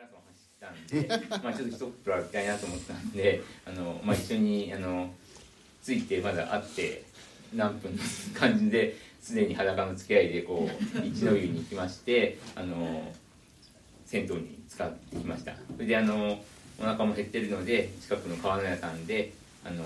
マラソン走ったんでまあちょっと一言はきたいなと思ったんであの、まあ、一緒にあのついてまだ会って何分の感じですでに裸の付き合いでこう一の湯に行きましてあの銭湯に使ってきました。それであのお腹も減ってるので近くの川の屋さんであの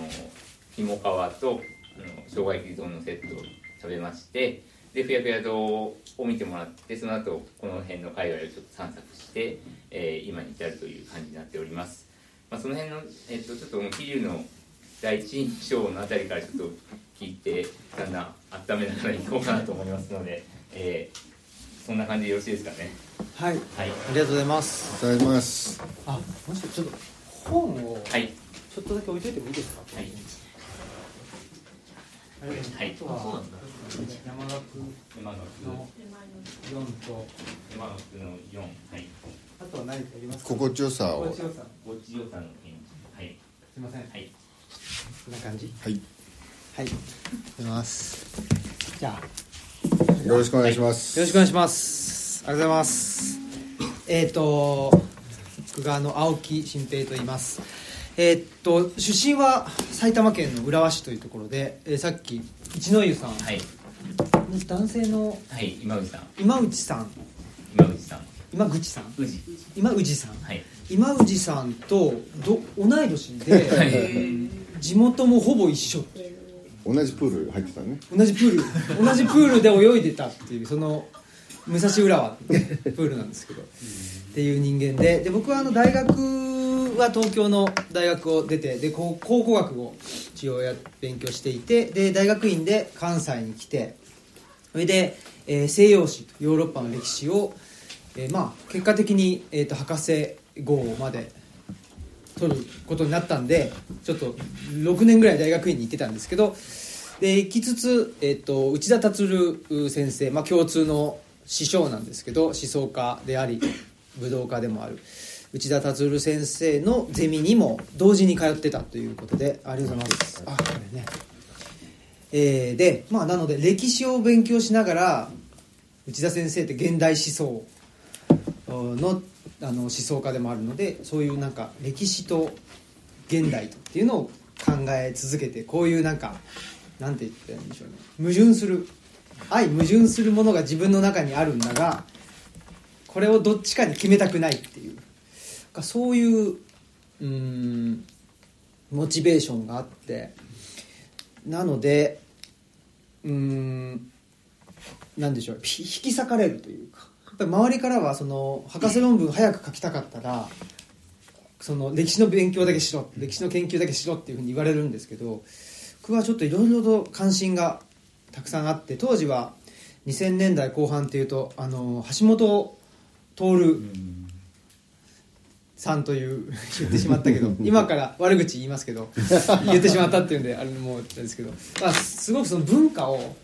ひも川とあの生姜焼き丼のセットを食べましてでふやふや堂を見てもらってその後この辺の界隈をちょっと散策して、えー今に至るという感じになっております、まあ、その辺の、えっと、ちょっと桐生の第一印象のあたりからちょっと聞いてだんだん温めながらいこうかなと思いますので、えーそんな感じでよろしいですかね。はい。はい。ありがとうございます。いただきます。あもしちょっと本をはい。ちょっとだけ置いといてもいいですか？はい。ありがとうございますはいあとは山岳山のの4と山のの4はい。あとは何かありますか心地よさを。心地よさごちよさの返事。はい。すいませんはい。こんな感じ？はい。はい。います。じゃあ。よろしくお願いします、よろしくお願いします。ありがとうございます。えっ、と、僕があの青木新平と言います。えっ、と、出身は埼玉県の浦和市というところで、えーさっき一の湯さん、はい男性のはい今内さん。今内さん、今内さん。今口さん、宇治。今内さん、はい。今内さんとど同い年で、はい。地元もほぼ一緒。同じプール入ってたね。同じプール。同じプールで泳いでたっていうその武蔵浦和ってプールなんですけど。っていう人間でで僕はあの大学は東京の大学を出てで考古学を一応や勉強していてで大学院で関西に来てそれで、えー西洋史ヨーロッパの歴史を、えーまあ、結果的に、えー、と博士号まで取ることになったんでちょっと6年ぐらい大学院に行ってたんですけどで行きつつ、えっと内田達先生、まあ、共通の師匠なんですけど思想家であり武道家でもある。内田達郎先生のゼミにも同時に通ってたということでありがとうございます。あこれね。えーでまあなので歴史を勉強しながら内田先生って現代思想のあの思想家でもあるのでそういうなんか歴史と現代とっていうのを考え続けてこういうなんかなんて言ったらいいんでしょうね。矛盾する。相矛盾するものが自分の中にあるんだがこれをどっちかに決めたくないっていう。かそういううんモチベーションがあってなのでうんなんでしょう引き裂かれるというかやっぱり周りからはその博士論文早く書きたかったらその歴史の勉強だけしろ歴史の研究だけしろっていうふうに言われるんですけど僕はちょっといろいろと関心がたくさんあって当時は2000年代後半っていうとあの橋本徹さんという 言ってしまったけど 今から悪口言いますけど 言ってしまったっていうんであれもですけど、まあ、すごくその文化を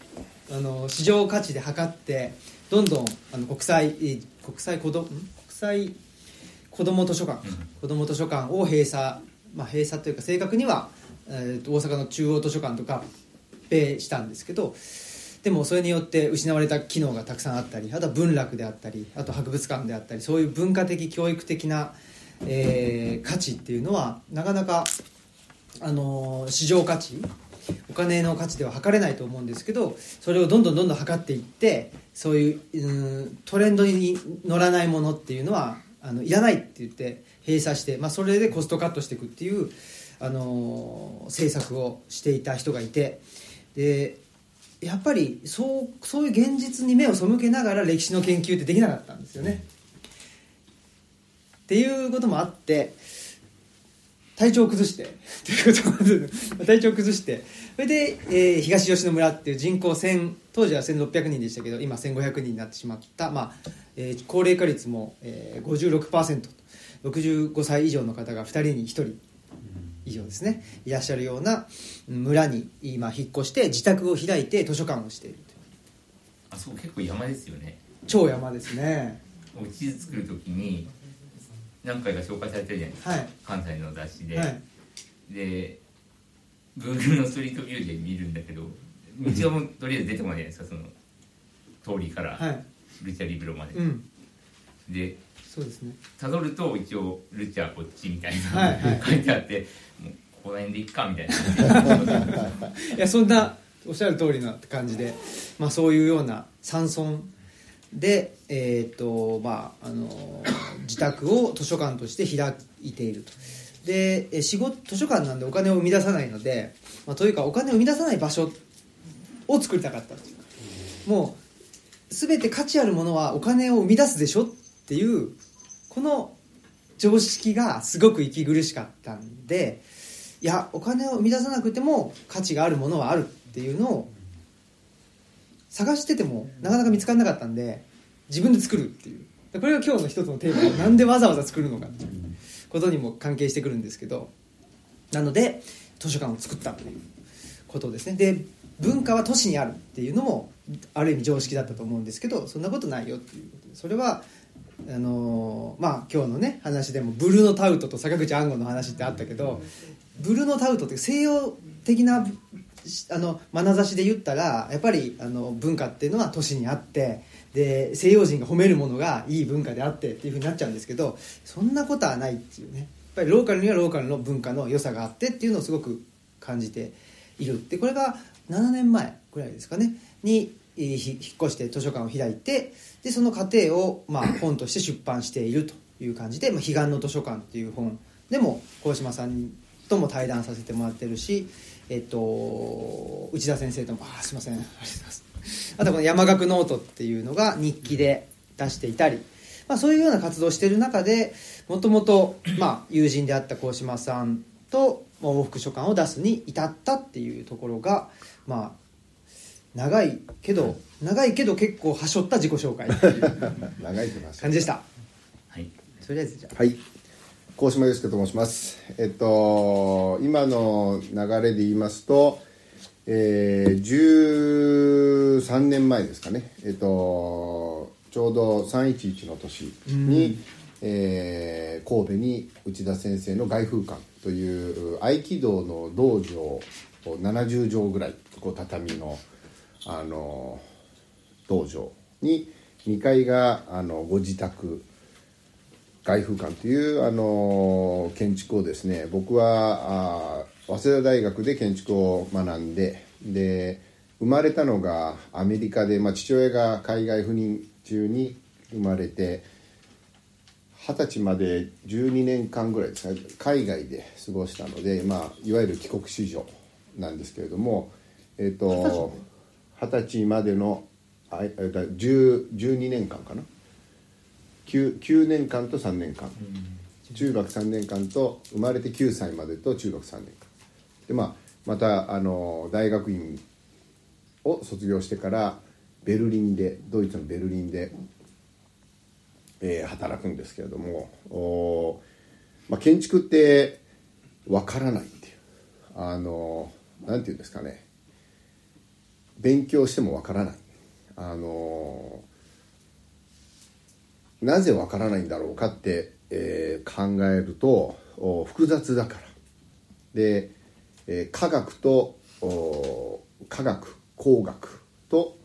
あの市場価値で測ってどんどんあの国際えー国際子どん？国際子ども図書館、子ども図書館を閉鎖、まあ、閉鎖というか正確には、えーと大阪の中央図書館と合併したんですけどでもそれによって失われた機能がたくさんあったりあとは文楽であったりあと博物館であったりそういう文化的教育的な、えー価値っていうのはなかなか、あのー市場価値お金の価値では測れないと思うんですけどそれをどんどんどんどん測っていってそういううんトレンドに乗らないものっていうのはあのいらないって言って閉鎖して、まあ、それでコストカットしていくっていう、あのー政策をしていた人がいてでやっぱりそうそういう現実に目を背けながら歴史の研究ってできなかったんですよね。っていうこともあって体調を崩してということも体調を崩してそれで、えー東吉野村っていう人口1000当時は1600人でしたけど今1500人になってしまった、まあえー高齢化率も、えー、56%と65歳以上の方が2人に1人以上ですねいらっしゃるような村に今引っ越して自宅を開いて図書館をしているあそう結構山ですよね。超山ですね。僕地図作るときに何回か紹介されてるじゃないですか、はい。関西の雑誌で、はい。で Google のストリートビューで見るんだけど道がもうとりあえず出てこないじゃないですかその通りから、はい。ルチャリブロまで、うん。でそうですね。たどると一応ルチャーこっちみたいな、はいはい。書いてあってもうここら辺でいっかみたいな。いやそんなおっしゃる通りな感じで、まあ、そういうような山村で、えーとまあ、あの自宅を図書館として開いていると。で仕事図書館なんでお金を生み出さないので、まあ、というかお金を生み出さない場所を作りたかったっていう。かもう全て価値あるものはお金を生み出すでしょっていうこの常識がすごく息苦しかったんでいやお金を生み出さなくても価値があるものはあるっていうのを探しててもなかなか見つからなかったんで自分で作るっていう。これが今日の一つのテーマ。でなんでわざわざ作るのかっていう。ことにも関係してくるんですけど。なので図書館を作ったということですね。で文化は都市にあるっていうのもある意味常識だったと思うんですけどそんなことないよっていうことで。それはあのーまあ今日のね話でもブルーノ・タウトと坂口安吾の話ってあったけどブルーノ・タウトって西洋的なあの眼差しで言ったらやっぱりあの文化っていうのは都市にあってで西洋人が褒めるものがいい文化であってっていうふうになっちゃうんですけどそんなことはないっていうね。やっぱりローカルにはローカルの文化の良さがあってっていうのをすごく感じている。でこれが7年前ぐらいですかね。に引っ越して図書館を開いてでその過程を、まあ、本として出版しているという感じで「まあ、彼岸の図書館」っていう本。でも鴻島さんとも対談させてもらってるし、えっと、内田先生ともあーすいません。ありがとうございますあとこの山岳ノートっていうのが日記で出していたり、まあ、そういうような活動をしている中でもともとまあ友人であった鴻島さんとまあ往復書簡を出すに至ったっていうところがまあ長いけど長いけど結構はしょった自己紹介っていう 長い感じでした。はい。とりあえずじゃあ。はい高島祐介と申します。えっと今の流れで言いますとえー、13年前ですかね。えっとちょうど311の年に、えー神戸に内田先生の外風館という合気道の道場を70畳ぐらいこう畳のあの道場に2階があのご自宅外風館というあの建築をですね僕はあ早稲田大学で建築を学んでで生まれたのがアメリカで、まあ、父親が海外赴任中に生まれて二十歳まで12年間ぐらいですね海外で過ごしたので、まあ、いわゆる帰国子女なんですけれども、えー、と二十歳。までのあえーだ10 12年間かな？9, 9年間と3年間、中学3年間と生まれて9歳までと中学3年間。で、まあ、またあの大学院を卒業してからベルリンでドイツのベルリンで、えー働くんですけれどもおー、まあ、建築ってわからないっていう。あのなんていうんですかね。勉強してもわからない。あのなぜわからないんだろうかって、えー考えるとお複雑だから。で、えー科学とお科学工学と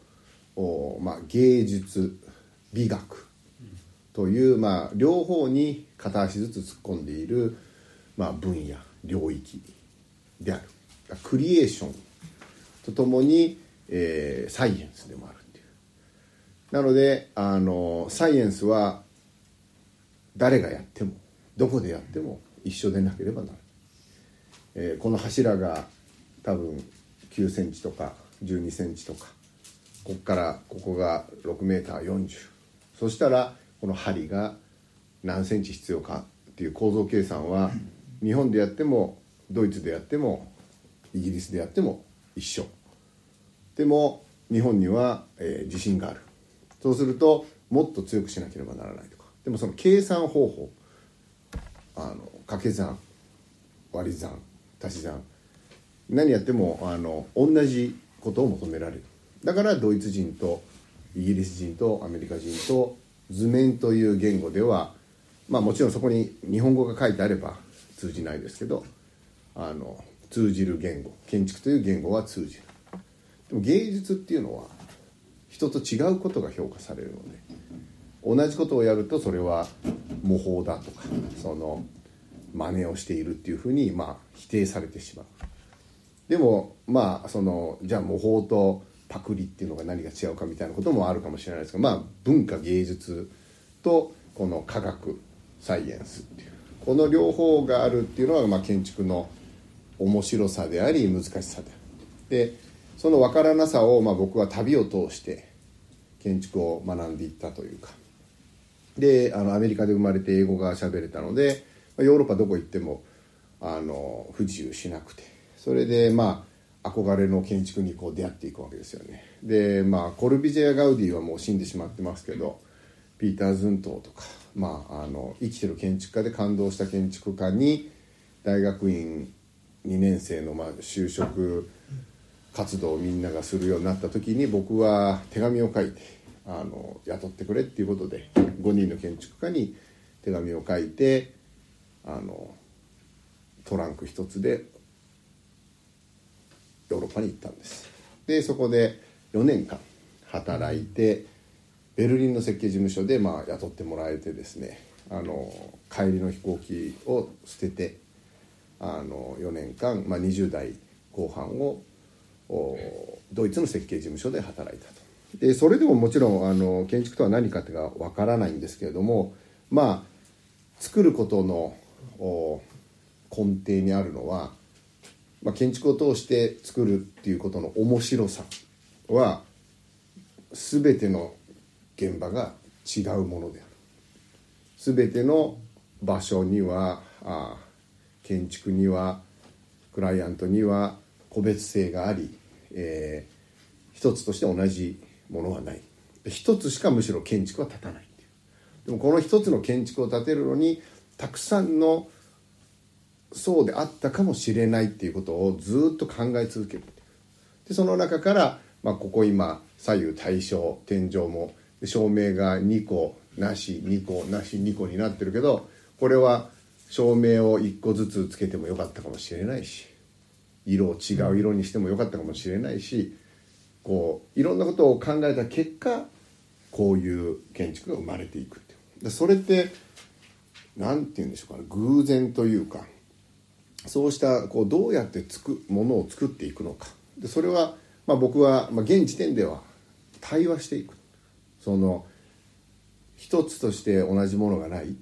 お、まあ、芸術美学という、まあ、両方に片足ずつ突っ込んでいる、まあ、分野領域である。クリエーションとともに、えーサイエンスでもある。なのであのサイエンスは誰がやってもどこでやっても一緒でなければならない、えーこの柱が多分9センチとか12センチとかここからここが6メーター40そしたらこの針が何センチ必要かっていう構造計算は日本でやってもドイツでやってもイギリスでやっても一緒。でも日本には、えー地震がある。そうするともっと強くしなければならないとか。でもその計算方法。あの掛け算割り算足し算。何やってもあの同じことを求められる。だからドイツ人とイギリス人とアメリカ人と図面という言語ではまあもちろんそこに日本語が書いてあれば通じないですけどあの通じる言語建築という言語は通じる。でも芸術っていうのは人と違うことが評価されるので同じことをやるとそれは模倣だとかその真似をしているっていうふうにまあ否定されてしまう。でもまあそのじゃあ模倣とパクリっていうのが何が違うかみたいなこともあるかもしれないですがまあ文化芸術とこの科学サイエンスっていうこの両方があるっていうのはまあ建築の面白さであり難しさである。でその分からなさをまあ僕は旅を通して建築を学んでいったというか。であのアメリカで生まれて英語が喋れたのでヨーロッパどこ行ってもあの不自由しなくて。それでまあ憧れの建築にこう出会っていくわけですよね。でまあコルビジェやガウディはもう死んでしまってますけどピーター・ズントーとか、まあ、あの生きてる建築家で感動した建築家に大学院2年生のまあ就職活動をみんながするようになった時に僕は手紙を書いてあの雇ってくれっていうことで5人の建築家に手紙を書いてあのトランク一つでヨーロッパに行ったんです。でそこで4年間働いてベルリンの設計事務所でまあ雇ってもらえてですねあの帰りの飛行機を捨ててあの4年間、まあ、20代後半をドイツの設計事務所で働いたと。でそれでももちろんあの建築とは何かっていうかわからないんですけれどもまあ作ることの根底にあるのは、まあ、建築を通して作るっていうことの面白さは全ての現場が違うものである。全ての場所にはあ建築にはクライアントには個別性があり、えー、一つとして同じものはない。一つしかむしろ建築は建たないでもこの一つの建築を建てるのにたくさんのそうであったかもしれないっていうことをずっと考え続ける。でその中から、まあ、ここ今左右対称天井も照明が2個なし2個なし2個になってるけどこれは照明を1個ずつつけてもよかったかもしれないし色を違う色にしてもよかったかもしれないしこういろんなことを考えた結果こういう建築が生まれていくってそれって何て言うんでしょうかね。偶然というかそうしたこうどうやってつくものを作っていくのか。でそれは、まあ、僕は、まあ、現時点では対話していく。その一つとして同じものがない。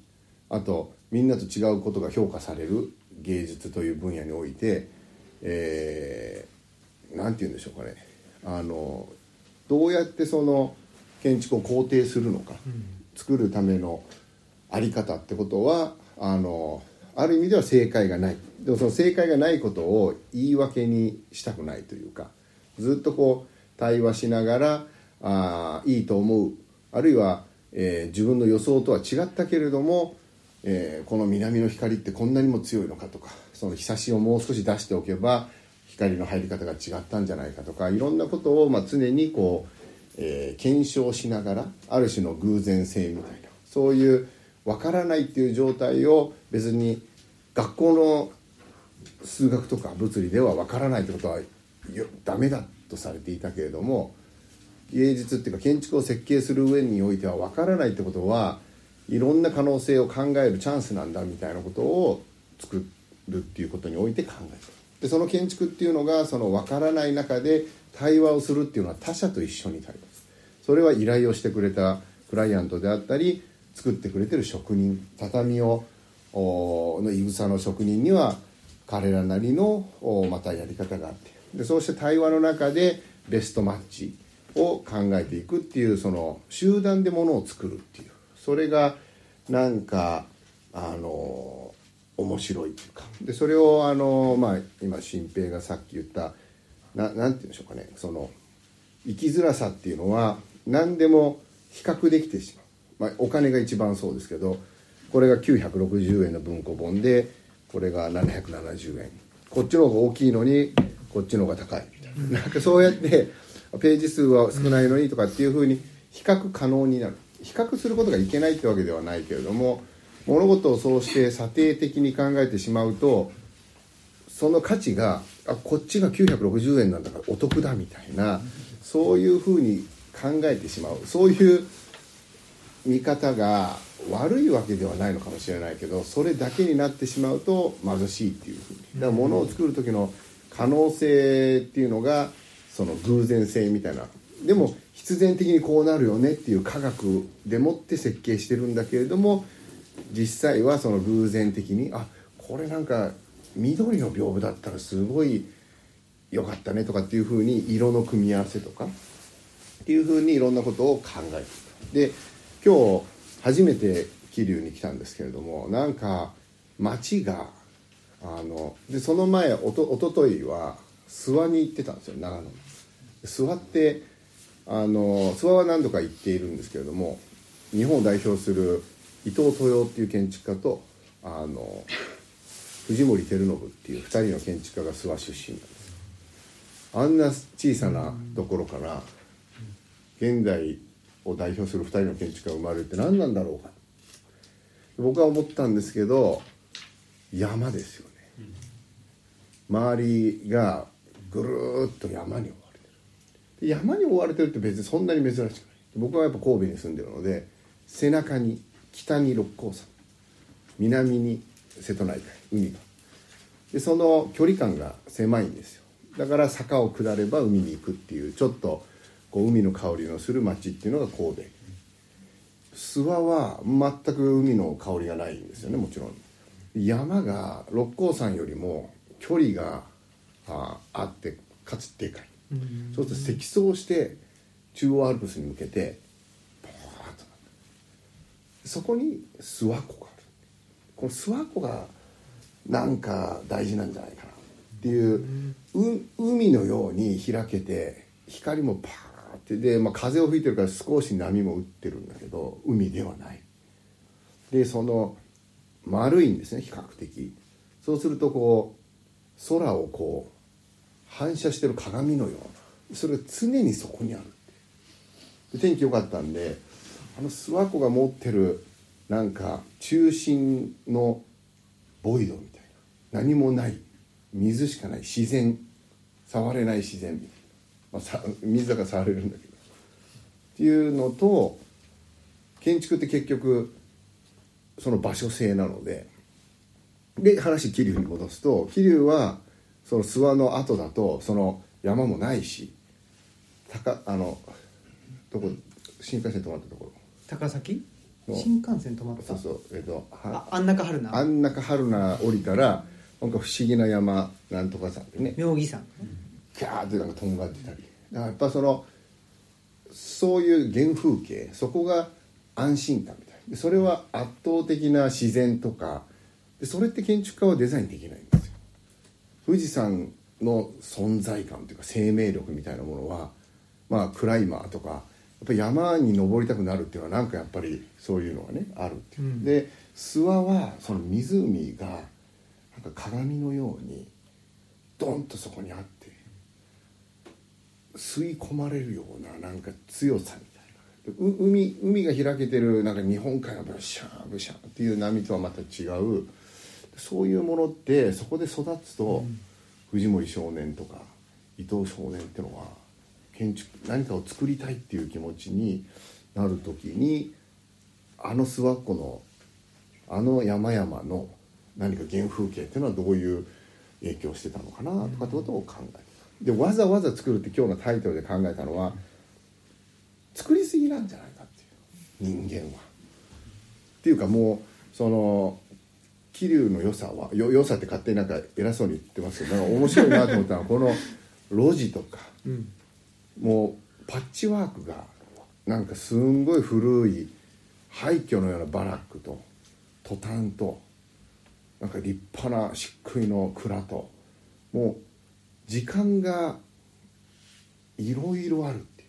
あとみんなと違うことが評価される芸術という分野において、えー、て言うんでしょうかね。あのどうやってその建築を肯定するのか、うん、作るための在り方ってことはあのある意味では正解がない。でもその正解がないことを言い訳にしたくないというかずっとこう対話しながらあいいと思う。あるいは、えー、自分の予想とは違ったけれども、えー、この南の光ってこんなにも強いのかとかその日差しをもう少し出しておけば光の入り方が違ったんじゃないかとかいろんなことを、ま、常にこう、えー、検証しながらある種の偶然性みたいなそういう分からないっていう状態を別に学校の数学とか物理では分からないってことはダメだとされていたけれども芸術っていうか建築を設計する上においては分からないってことはいろんな可能性を考えるチャンスなんだみたいなことを作っるっていうことにおいて考えるでその建築っていうのがその分からない中で対話をするっていうのは他者と一緒に対話。それは依頼をしてくれたクライアントであったり作ってくれてる職人畳をのいぐさの職人には彼らなりのまたやり方があって。でそうして対話の中でベストマッチを考えていくっていうその集団でものを作るっていう。それがなんかあの面白いっていうか。でそれをあの、まあ、今新平がさっき言ったななんて言うんでしょうかね。その生きづらさっていうのは何でも比較できてしまう、まあ、お金が一番そうですけどこれが960円の文庫本でこれが770円。こっちの方が大きいのにこっちの方が高い。みたいななんかそうやってページ数は少ないのにとかっていうふうに比較可能になる。比較することがいけないってわけではないけれども物事をそうして査定的に考えてしまうとその価値があこっちが960円なんだからお得だみたいなそういうふうに考えてしまう。そういう見方が悪いわけではないのかもしれないけどそれだけになってしまうと貧しいっていうふうに。だから物を作る時の可能性っていうのがその偶然性みたいな。でも必然的にこうなるよねっていう科学でもって設計してるんだけれども実際はその偶然的にあこれなんか緑の屏風だったらすごい良かったねとかっていうふうに色の組み合わせとかっていうふうにいろんなことを考えてで今日初めて桐生に来たんですけれどもなんか街があのでその前おとおとといは諏訪に行ってたんですよ長野の。諏訪ってあの諏訪は何度か行っているんですけれども日本を代表する伊藤豊っていう建築家とあの藤森照信っていう2人の建築家が諏訪出身なんです。あんな小さなところから現代を代表する2人の建築家が生まれるって何なんだろうか。僕は思ったんですけど山ですよね。周りがぐるーっと山に覆われてる。山に覆われてるって別にそんなに珍しくない。僕はやっぱ神戸に住んでるので背中に北に六甲山。南に瀬戸内海。海が。でその距離感が狭いんですよ。だから坂を下れば海に行くっていうちょっとこう海の香りのする町っていうのが神戸。諏訪は全く海の香りがないんですよねもちろん。山が六甲山よりも距離がああってかつでかい。そうすると積層して中央アルプスに向けてそこに諏訪湖があるこの諏訪湖がなんか大事なんじゃないかなっていう、う海のように開けて光もパーってで、まあ、風を吹いてるから少し波も打ってるんだけど海ではない。でその丸いんですね比較的。そうするとこう空をこう反射してる鏡のような。それが常にそこにある。天気良かったんであの諏訪湖が持ってるなんか中心のボイドみたいな。何もない水しかない自然触れない自然みたいな、まあ、さ水だから触れるんだけど。っていうのと建築って結局その場所性なので。で話桐生に戻すと桐生はその諏訪の後だとその山もないし高あのどこ新幹線止まったところ。高崎？新幹線止まった？そうそう。えっ、とはああん中春菜。あん中春菜降りたらなんか不思議な山なんとか山ってね。妙義山。キャーってなんかとんがってたり。だからやっぱそのそういう原風景そこが安心感みたいでそれは圧倒的な自然とかでそれって建築家はデザインできないんですよ。富士山の存在感というか生命力みたいなものはまあクライマーとかやっぱり山に登りたくなるっていうのはなんかやっぱりそういうのがねあるっていう、うん。で諏訪はその湖がなんか鏡のようにドンとそこにあって吸い込まれるようななんか強さみたいな。う海海が開けてるなんか日本海がブシャーブシャーっていう波とはまた違う。そういうものってそこで育つと、藤森少年とか伊藤少年ってのは建築何かを作りたいっていう気持ちになる時にあの諏訪湖のあの山々の何か原風景っていうのはどういう影響してたのかなとかってことを考えてでわざわざ作るって今日のタイトルで考えたのは作りすぎなんじゃないかっていう人間は。っていうかもうその桐生の良さはよ良さって勝手になんか偉そうに言ってますけどなんか面白いなと思ったのはこの路地とかうんもうパッチワークがなんかすんごい古い廃墟のようなバラックとトタンとなんか立派な漆喰の蔵ともう時間がいろいろあるってい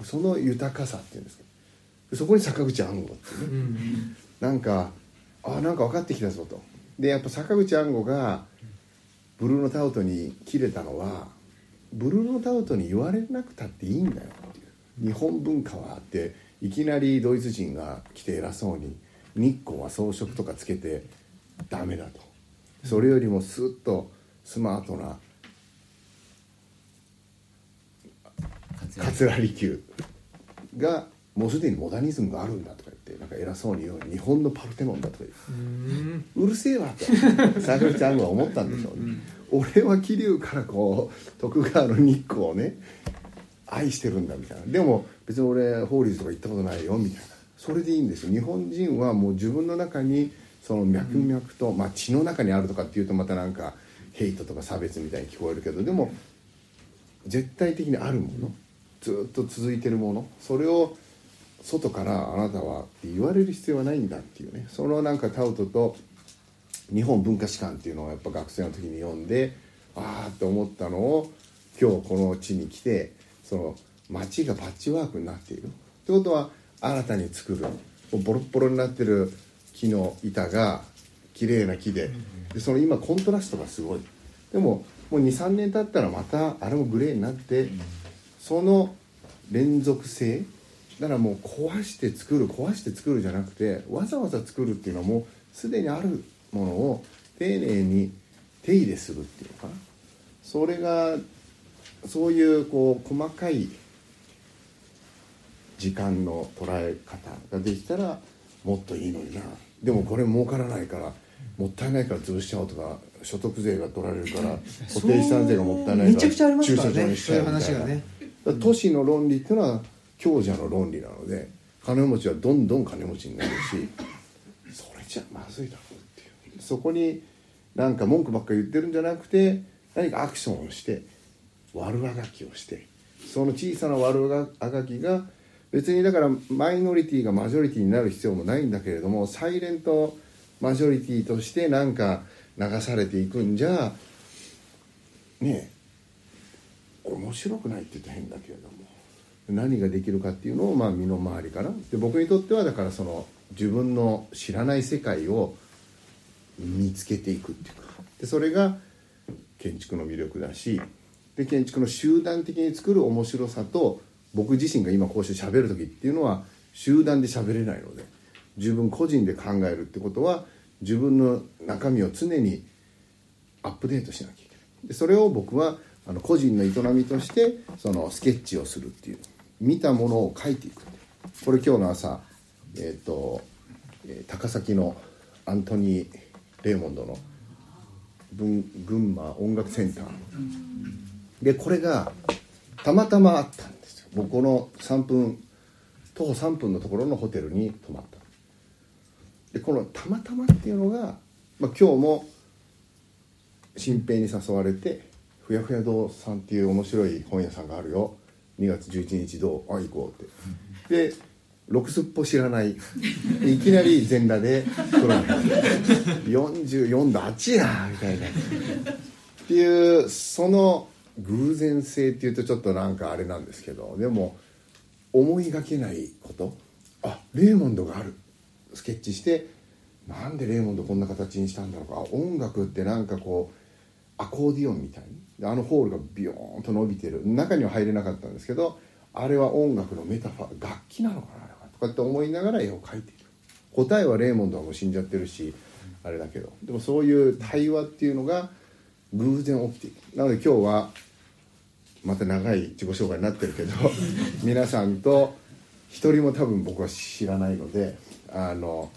う。その豊かさっていうんですかそこに坂口安吾っていうね。うん。なんかあなんか分かってきたぞと。でやっぱ坂口安吾がブルーノ・タウトに切れたのはブルーノ・タウトに言われなくたっていいんだよっていう日本文化はっていきなりドイツ人が来て偉そうに日光は装飾とかつけてダメだと。それよりもスッとスマートな桂離宮がもうすでにモダニズムがあるんだとか言ってなんか偉そうに言う日本のパルテノンだとか言ううるせえわと坂口安吾は思ったんでしょうね、俺は桐生からこう徳川の日光をね愛してるんだみたいな。でも別に俺法律とか行ったことないよみたいな。それでいいんですよ。日本人はもう自分の中にその脈々と、まあ血の中にあるとかっていうとまたなんかヘイトとか差別みたいに聞こえるけどでも絶対的にあるもの。ずっと続いてるもの。それを外からあなたはって言われる必要はないんだっていうね。そのなんかタウトと日本文化史観っていうのをやっぱ学生の時に読んでああって思ったのを今日この地に来てその街がパッチワークになっている。ってことは新たに作るボロッボロになってる木の板が綺麗な木ででその今コントラストがすごい。でももう23年経ったらまたあれもグレーになってその連続性だからもう壊して作る壊して作るじゃなくてわざわざ作るっていうのはもうすでにあるものを丁寧に手入れするっていうのかな。それがそういうこう細かい時間の捉え方ができたらもっといいのにな。でもこれ儲からないからもったいないから潰しちゃおうとか所得税が取られるから固定資産税がもったいないめちゃくちゃありますからね。駐車場にしちゃうみたいな。そういう話がね。都市の論理っていうのは強者の論理なので金持ちはどんどん金持ちになるしそれじゃまずいだろうそこになんか文句ばっか言ってるんじゃなくて何かアクションをして悪あがきをしてその小さな悪あがきが別にだからマイノリティがマジョリティになる必要もないんだけれどもサイレントマジョリティとしてなんか流されていくんじゃねえ面白くないって言ったら変だけれども何ができるかっていうのをまあ身の回りかな。で僕にとってはだからその自分の知らない世界を見つけていくっていうか。でそれが建築の魅力だしで建築の集団的に作る面白さと僕自身が今こうして喋る時っていうのは集団で喋れないので自分個人で考えるってことは自分の中身を常にアップデートしなきゃいけない。でそれを僕はあの個人の営みとしてそのスケッチをするっていう見たものを書いていく。これ今日の朝えっ、と、え高崎のアントニー・レーモンドの群馬音楽センターでこれがたまたまあったんですよ。僕この3分徒歩3分のところのホテルに泊まった。でこのたまたまっていうのが、まあ、今日も新平に誘われてふやふや堂さんっていう面白い本屋さんがあるよ。2月11日どう？あ行こうって。でろくすっぽ知らない。いきなり全裸でプロに入って44度あっちやみたいな。っていうその偶然性っていうとちょっとなんかあれなんですけど。でも思いがけないこと。あレーモンドがある。スケッチしてなんでレーモンドこんな形にしたんだろうか。音楽ってなんかこうアコーディオンみたいに。あのホールがビヨーンと伸びてる。中には入れなかったんですけどあれは音楽のメタファー楽器なのかな。あれはとかって思いながら絵を描いている。答えはレーモンドはもう死んじゃってるしあれだけど。でもそういう対話っていうのが偶然起きている。なので今日はまた長い自己紹介になってるけど 皆さんと一人も多分僕は知らないのであの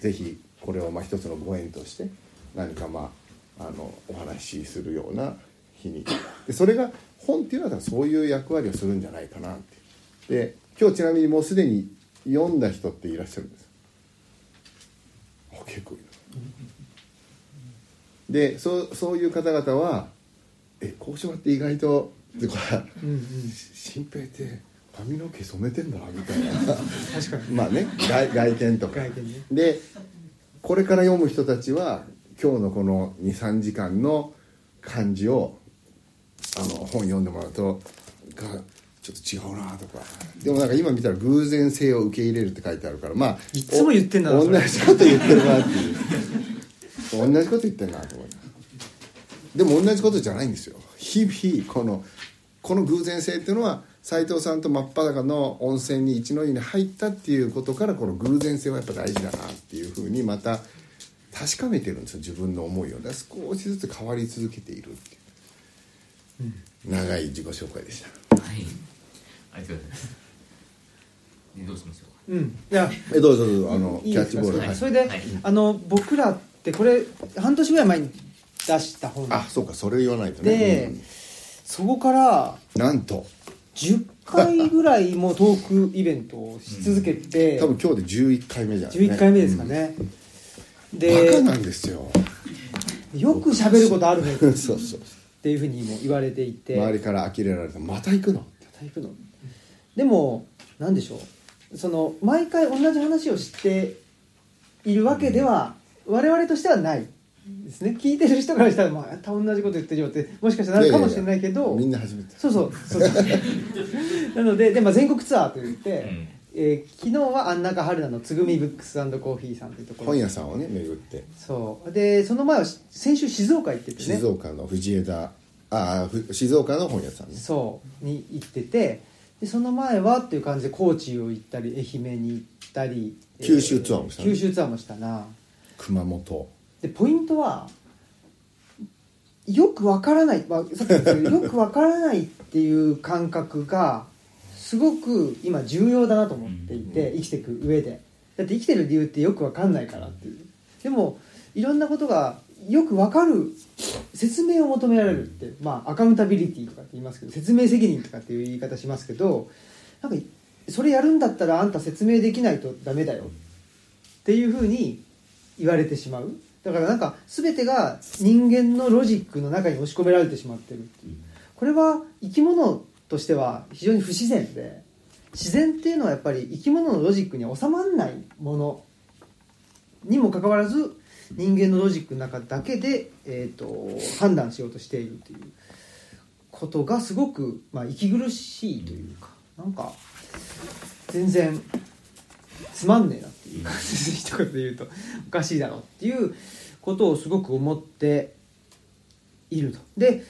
ぜひこれをまあ一つのご縁として何かまああのお話しするような日に。でそれが本っていうのはそういう役割をするんじゃないかなって。で今日ちなみにもうすでに読んだ人っていらっしゃるんです。あ結構いる。でそうそういう方々は「え鴻島って意外と」でこれ平って髪の毛染めてんだみたいな。確かに。まあね外外見とか。外見ね。でこれから読む人たちは今日のこの23時間の感じをあの本読んでもらうとがちょっと違うなとか。でもなんか今見たら偶然性を受け入れるって書いてあるからまあいつも言ってんだ同じこと言ってるなっていう。同じこと言ってるなと思いでも同じことじゃないんですよ。日々このこの偶然性っていうのは斉藤さんと真っ裸の温泉に一の湯に入ったっていうことからこの偶然性はやっぱ大事だなっていうふうにまた確かめてるんですよ。自分の思いを。で少しずつ変わり続けているっていう、長い自己紹介でした。はいありがとうございますどうしましょうん。いやえどうぞどうぞあのいいキャッチボール。はいそれで、はい。あの僕らってこれ半年ぐらい前に出した本。あそうかそれ言わないとね。で、そこからうんなんと。10回ぐらいもうトークイベントをし続けて、多分今日で11回目じゃない11回目ですかね、うん。バでカなんですよ。よく喋ることあるね。っそうそう。ていうふうにも言われていて。周りから呆れられてまた行くの？タイプの？でも何でしょう。その毎回同じ話をしているわけでは、我々としてはない。ですね。聞いてる人からしたらまた同じこと言ってるよってもしかしたらなるかもしれないけどみんな初めて。そうそう。そうそう。なのでで、まあ、全国ツアーといって、うん。えー昨日は安中春菜のつぐみブックスコーヒーさんというところ。本屋さんをね巡って。そう。でその前はし先週静岡行っててね。静岡の藤枝ああふ静岡の本屋さんね。そう。に行っててでその前はっていう感じで高知を行ったり愛媛に行ったり九州ツアーもしたね。九州ツアーもしたな。熊本。でポイントはよくわからない、まあ、さっき言ったけど よくわからないっていう感覚がすごく今重要だなと思っていて生きていく上で。だって生きてる理由ってよくわかんないからっていう。でもいろんなことがよくわかる説明を求められるって、まあ、アカウンタビリティとかって言いますけど説明責任とかっていう言い方しますけどなんかそれやるんだったらあんた説明できないとダメだよっていうふうに言われてしまう。だからなんか全てが人間のロジックの中に押し込められてしまってるっていう。これは生き物としては非常に不自然で自然っていうのはやっぱり生き物のロジックに収まらないものにもかかわらず人間のロジックの中だけで、えー、と判断しようとしているということがすごく、まあ、息苦しいというかなんか全然つまんねえなっていう感じで一言で言うとおかしいだろうっていうことをすごく思っていると。で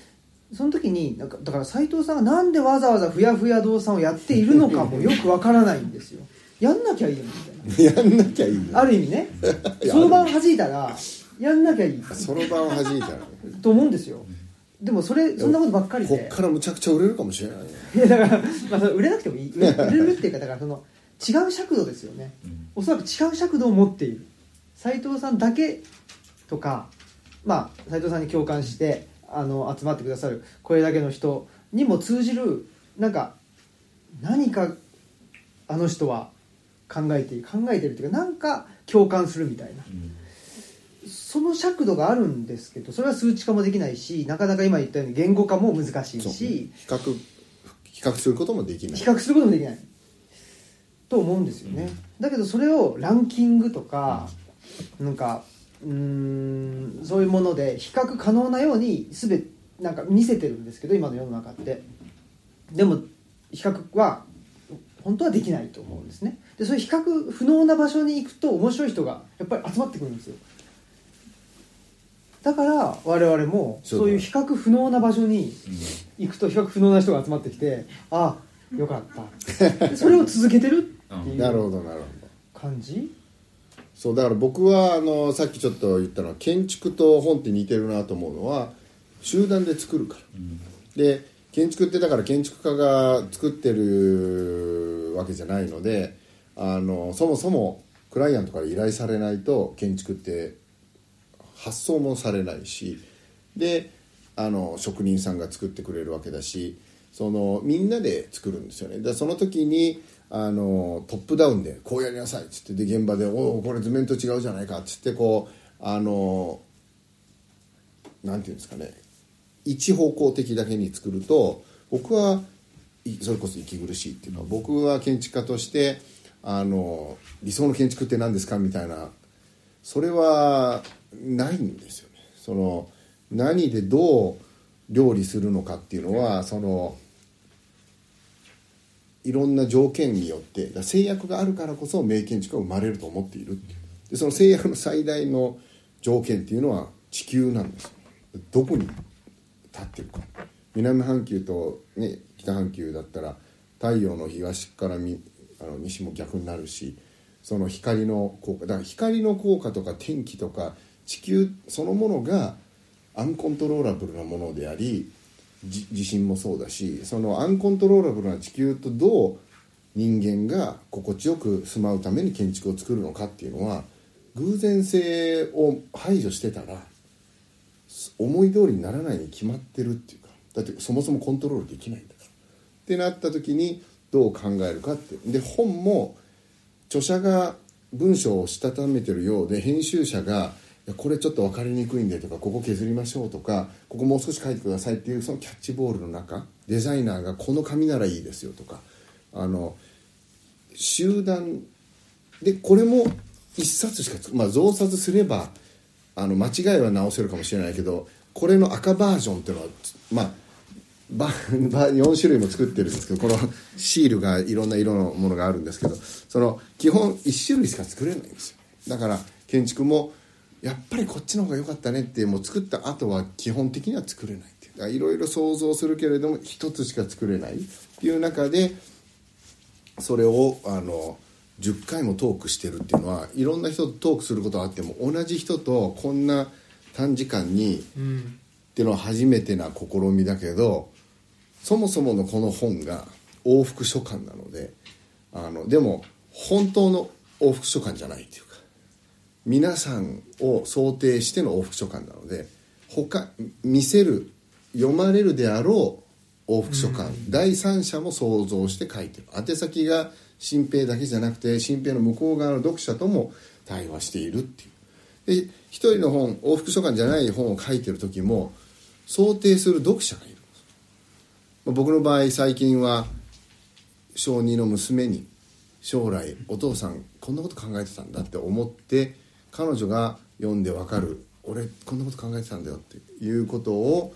その時になんかだから斉藤さんがなんでわざわざふやふや堂さんをやっているのかもよくわからないんですよ。やんなきゃいいよみたいな。やんなきゃいいよある意味ね。そろばん弾いたらやんなきゃいい。そろばんを弾いたらね。と思うんですよ。でもそれそんなことばっかりで。こっからむちゃくちゃ売れるかもしれないよ。いやだから、まあ、売れなくてもいい。売れ売れるっていうかだからその違う尺度ですよね。うんおそらく違う尺度を持っている。斉藤さんだけとかまあ斉藤さんに共感してあの集まってくださる。これだけの人にも通じるなんか何かあの人は考えて考えてるっていうかなんか共感するみたいな。その尺度があるんですけどそれは数値化もできないしなかなか今言ったように言語化も難しいし比較比較することもできない。比較することもできない。と思うんですよね、だけどそれをランキングとか、なんかうーんそういうもので比較可能なように全てなんか見せてるんですけど今の世の中って。でも比較は本当はできないと思うんですねでそういう比較不能な場所に行くと面白い人がやっぱり集まってくるんですよ。だから我々もそういう比較不能な場所に行くと比較不能な人が集まってきてああよかった。でそれを続けてるっていなるうほどなるほど感じ？そうだから僕はあのさっきちょっと言ったのは建築と本って似てるなと思うのは集団で作るから、で建築ってだから建築家が作ってるわけじゃないのであのそもそもクライアントから依頼されないと建築って発想もされないしであの職人さんが作ってくれるわけだしそのみんなで作るんですよね。でその時にあのトップダウンでこうやりなさいっつってで現場で「おおこれ図面と違うじゃないか」っつってこうあのなんていうんですかね一方向的だけに作ると僕はそれこそ息苦しいっていうのは僕は建築家としてあの理想の建築って何ですかみたいなそれはないんですよねその何でどう料理するのかっていうのはそのいろんな条件によってだ制約があるからこそ名建築が生まれると思っているってでその制約の最大の条件っていうのは地球なんですどこに立ってるか。南半球と、ね、北半球だったら太陽の東からあの西も逆になるしその光の効果だから光の効果とか天気とか地球そのものがアンコントローラブルなものであり地震もそうだしそのアンコントローラブルな地球とどう人間が心地よく住まうために建築を作るのかっていうのは偶然性を排除してたら思い通りにならないに決まってるっていうかだってそもそもコントロールできないんだから。ってなった時にどう考えるかって。で本も著者が文章をしたためてるようで編集者がこれちょっと分かりにくいんでとかここ削りましょうとかここもう少し書いてくださいっていうそのキャッチボールの中デザイナーがこの紙ならいいですよとかあの集団でこれも一冊しかつまあ増刷すればあの間違いは直せるかもしれないけどこれの赤バージョンっていうのはまあばば4種類も作ってるんですけどこのシールがいろんな色のものがあるんですけどその基本1種類しか作れないんですよ。だから建築もやっぱりこっちの方が良かったねってもう作った後は基本的には作れないっていう。いろいろ想像するけれども一つしか作れないっていう中でそれをあの10回もトークしてるっていうのはいろんな人とトークすることはあっても同じ人とこんな短時間にうん。っていうのは初めてな試みだけどそもそものこの本が往復書簡なのであのでも本当の往復書簡じゃないっていうか皆さんを想定しての往復書簡なので他見せる読まれるであろう往復書簡、第三者も想像して書いてる。宛先が新平だけじゃなくて新平の向こう側の読者とも対話しているっていう。で一人の本往復書簡じゃない本を書いてる時も想定する読者がいる僕の場合最近は小2の娘に将来お父さんこんなこと考えてたんだって思って彼女が読んでわかる俺こんなこと考えてたんだよっていうことを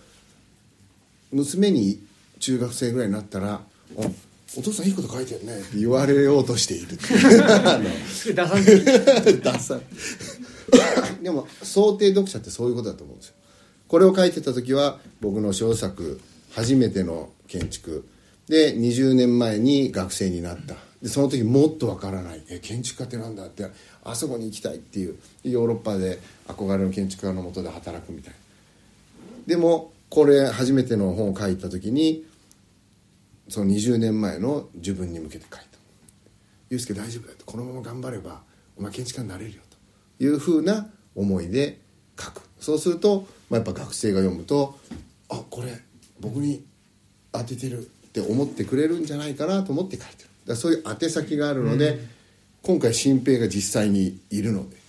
娘に中学生ぐらいになったら「おお父さんいいこと書いてるね」って言われようとしている。っていうあの出さずにダサい。でも想定読者ってそういうことだと思うんですよ。これを書いてた時は僕の小作初めての建築。で20年前に学生になった。でその時もっとわからない。え建築家ってなんだって。あそこに行きたいっていう。ヨーロッパで憧れの建築家のもとで働くみたいな。でもこれ初めての本を書いた時にその20年前の自分に向けて書いた「ユースケ大丈夫だ」と。このまま頑張ればお前建築家になれるよと。いうふうな思いで書く。そうすると、まあ、やっぱ学生が読むと「あこれ僕に当ててる」って思ってくれるんじゃないかなと思って書いてる。だそういう宛先があるので、今回新平が実際にいるので。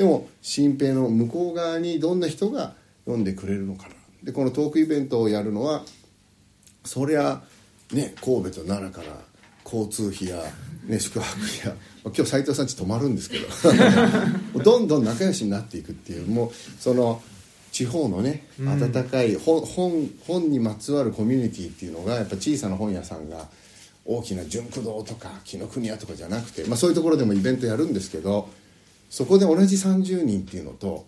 でも新平の向こう側にどんな人が読んでくれるのかな。でこのトークイベントをやるのはそりゃね神戸と奈良から交通費や、ね、宿泊費やまあ今日斉藤さんち泊まるんですけど。どんどん仲良しになっていくっていうもうその地方のね温かい本本本にまつわるコミュニティっていうのがやっぱ小さな本屋さんが大きな純駆堂とか紀ノ国屋とかじゃなくて、まあ、そういうところでもイベントやるんですけどそこで同じ30人っていうのと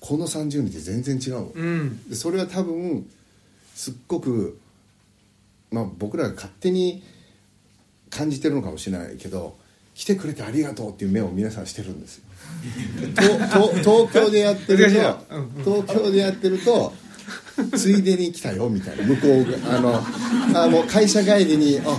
この30人って全然違うの。うん。でそれは多分すっごく、まあ、僕らが勝手に感じてるのかもしれないけど来てくれてありがとうっていう目を皆さんしてるんですよ東京でやってる難しいな。と東京でやってるとついでに来たよみたいな。向こうがあのあもう会社帰りに「あ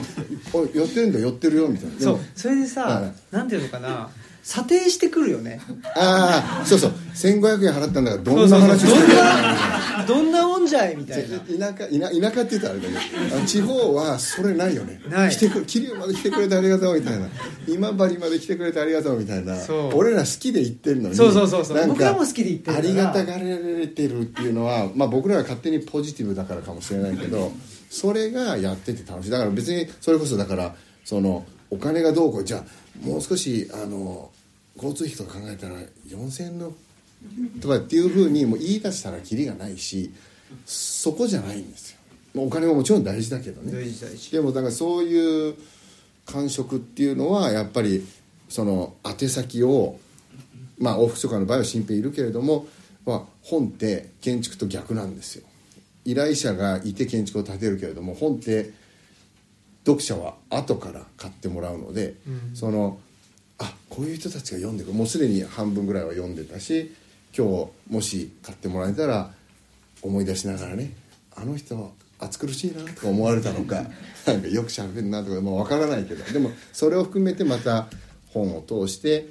お寄ってるんだ寄ってるよ」みたいな。そう。それでさ、はい。なんていうのかな査定してくるよね。ああそうそう。1500円払ったんだからどんな話してるそうどんなどんなもんじゃいみたいな。田舎田田舎って言ったらあれだけどあの地方はそれないよね。ない。来てく桐生まで来てくれてありがとうみたいな。今治まで来てくれてありがとうみたいな。そう。俺ら好きで行ってるのに。そうそうそうそう。僕らも好きで行ってるありがたがられてるっていうのは、まあ、僕らが勝手にポジティブだからかもしれないけどそれがやってて楽しい。だから別にそれこそだからそのお金がどうこうじゃあもう少しあの交通費とか考えたら4000円のとかっていうふうにもう言い出したらキリがないしそこじゃないんですよ。お金ももちろん大事だけどね。でもだからそういう感触っていうのはやっぱりその宛先をまあ往復書簡の場合は新平いるけれども、まあ、本って建築と逆なんですよ。依頼者がいて建築を建てるけれども本って読者は後から買ってもらうので、そのあこういう人たちが読んでくる。もうすでに半分ぐらいは読んでたし今日もし買ってもらえたら思い出しながらねあの人暑苦しいなとか思われたのか なんかよくしゃべるなとかもう分からないけどでもそれを含めてまた本を通して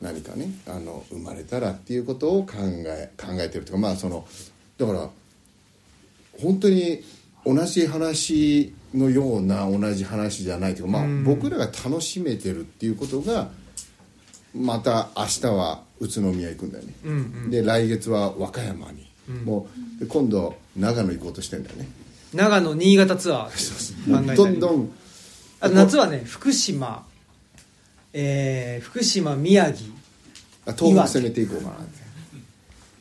何かねあの生まれたらっていうことを考え考えてるとかまあそのだから本当に同じ話のような同じ話じゃないというか、まあ、僕らが楽しめてるっていうことがまた明日は宇都宮行くんだよね、うんうん。で来月は和歌山に、もうで今度長野行こうとしてんだよね。長野新潟ツアー。どんどんあと夏はね福島。えー、福島宮城。あ東北攻めていこうかなって。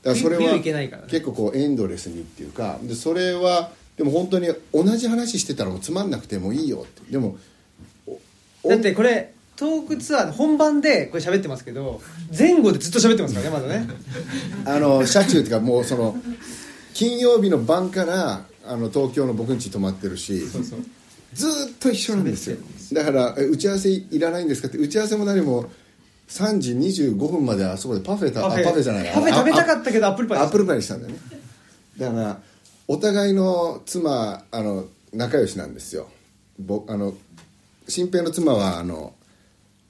だからそれは冬冬行けないからね。結構こうエンドレスにっていうかでそれはでも本当に同じ話してたらもうつまんなくてもいいよって。でもおだってこれトークツアーの本番でこれ喋ってますけど前後でずっと喋ってますからねまだね。あの車中っていうかもうその金曜日の晩からあの東京の僕ん家泊まってるしそうそう。ずーっと一緒なんですよ。だからえ打ち合わせいらないんですかって打ち合わせも何も3時25分まであそこでパフェたあパフェ。じゃないパフェ食べたかっったけどアップルパイアップルパイにしたんだよね。だからお互いの妻あの仲良しなんですよ。ぼあの新平の妻はあの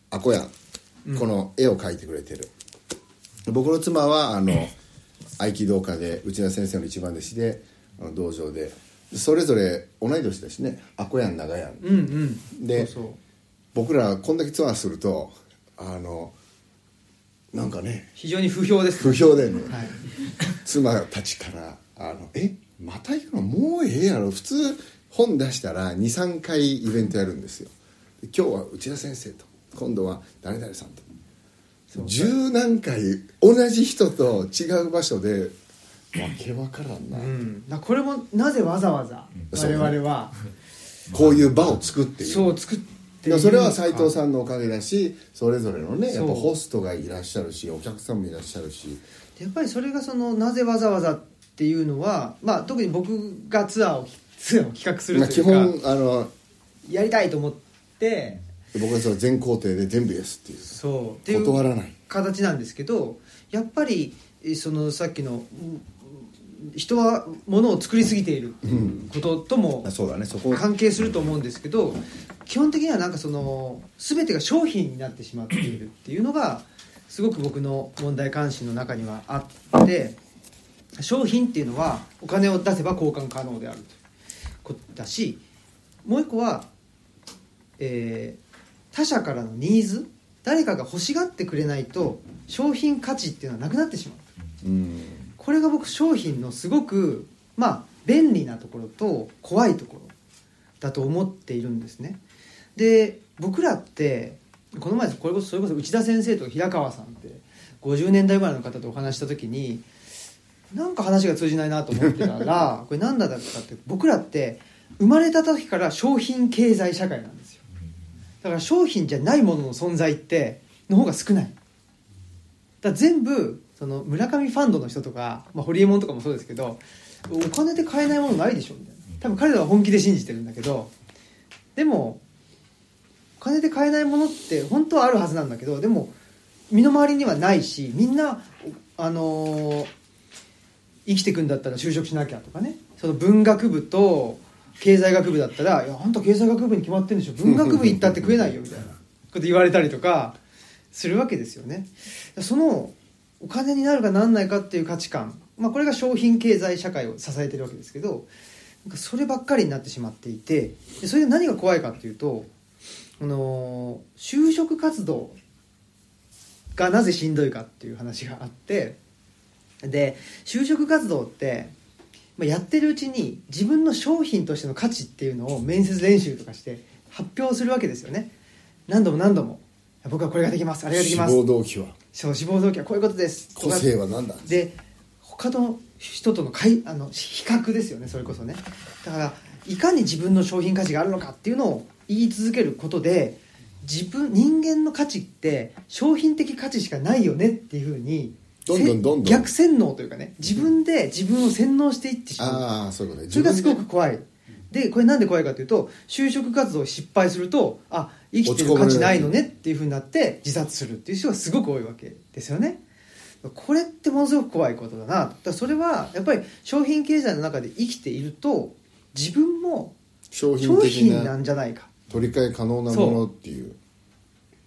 アコヤン。この絵を描いてくれてる、僕の妻はあの 合気道家で内田先生の一番弟子であの道場で。それぞれ同い年だしね。アコヤン長ヤンうんうん。で僕らこんだけツアーするとあのなんかね非常に不評です不評だよね、はい。妻たちから「あのえ？また行くのもうええやろ。普通本出したら23回イベントやるんですよ。で今日は内田先生と今度は誰々さんと。十何回同じ人と違う場所でわけわからんな、うん、これもなぜわざわざ我々は。こういう場を作っている。そう作ってそれは斎藤んさんのおかげだしそれぞれのねやっぱホストがいらっしゃるしお客さんもいらっしゃるし。やっぱりそれがそのなぜわざわざっていうのは、まあ、特に僕がツアーをツアーを企画するまあ基というか、本あのやりたいと思って僕はその全工程で全部イエスっていう。そうっていう断らない形なんですけどやっぱりえそのさっきのうん人はものを作りすぎていることともあそうだねそこ。関係すると思うんですけど基本的にはなんかその全てが商品になってしまっているっていうのがすごく僕の問題関心の中にはあって商品っていうのはお金を出せば交換可能であるということだしもう一個は、えー他者からのニーズ誰かが欲しがってくれないと商品価値っていうのはなくなってしまう。うん。これが僕商品のすごくまあ便利なところと怖いところだと思っているんですね。で僕らってこの前これこそそれこそ内田先生と平川さんって50年代生まれの方とお話しした時になんか話が通じないなと思ってたら これ何だったかって僕らって生まれた時から商品経済社会なんですよ。だから商品じゃないものの存在っての方が少ない。だ全部その村上ファンドの人とか、まあ、ホリエモンとかもそうですけどお金で買えないものないでしょみたいな。多分彼らは本気で信じてるんだけどでもお金で買えないものって本当はあるはずなんだけどでも身の回りにはないしみんなあのー生きていくんだったら就職しなきゃとかね。その文学部と経済学部だったら「いやあんた経済学部に決まってるんでしょ。文学部行ったって食えないよ」みたいな。こと言われたりとかするわけですよね。そのお金になるかなんないかっていう価値観、まあ、これが商品経済社会を支えてるわけですけどなんかそればっかりになってしまっていてそれで何が怖いかっていうと、あの就職活動がなぜしんどいかっていう話があってで就職活動って、まあ、やってるうちに自分の商品としての価値っていうのを面接練習とかして発表するわけですよね。何度も何度も。僕はこれができます。あれができ志ます。望動機は？そう志望動機は。こういうことです。個性は何だで他の人とのかいあの比較ですよね。それこそね。だからいかに自分の商品価値があるのかっていうのを言い続けることで自分人間の価値って商品的価値しかないよねっていうふうにどんどんどんどん。せ逆洗脳というかね自分で自分を洗脳していってしまう。ああそういうことね。それがすごく怖い。でこれなんで怖いかというと就職活動を失敗するとあ生きてる価値ないのねっていうふうになって自殺するっていう人がすごく多いわけですよね。これってものすごく怖いことだなだからそれはやっぱり商品経済の中で生きていると自分も商品なんじゃないか。取り替え可能なものっていう。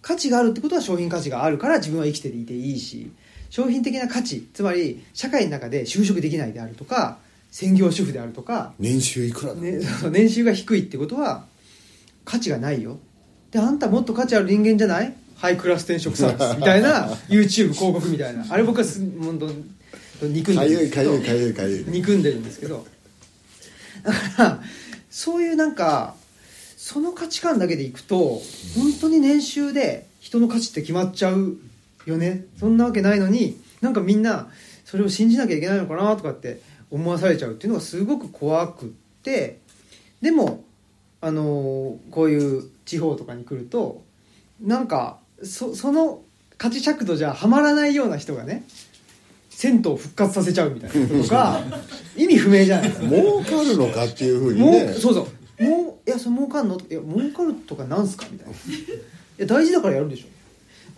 価値があるってことは商品価値があるから自分は生きていていいし商品的な価値つまり社会の中で就職できないであるとか専業主婦であるとか、年収いくらだ、ね、年収が低いってことは価値がないよ。であんたもっと価値ある人間じゃない？ハイクラス転職サービス みたいな YouTube 広告みたいな。あれ僕はす本当憎んでかるんですけど。憎んでるんですけど。だからそういうなんかその価値観だけでいくと本当に年収で人の価値って決まっちゃうよね。そんなわけないのになんかみんなそれを信じなきゃいけないのかなとかって思わされちゃうっていうのがすごく怖くってでもあのこういう地方とかに来るとなんかそその価値尺度じゃはまらないような人がね銭湯を復活させちゃうみたいなことが 意味不明じゃない。ですか儲かるのかっていうふうにね。そうそう。もういやそれ儲かんの？いや儲かるとかなんすか？みたいな。いや大事だからやるでしょ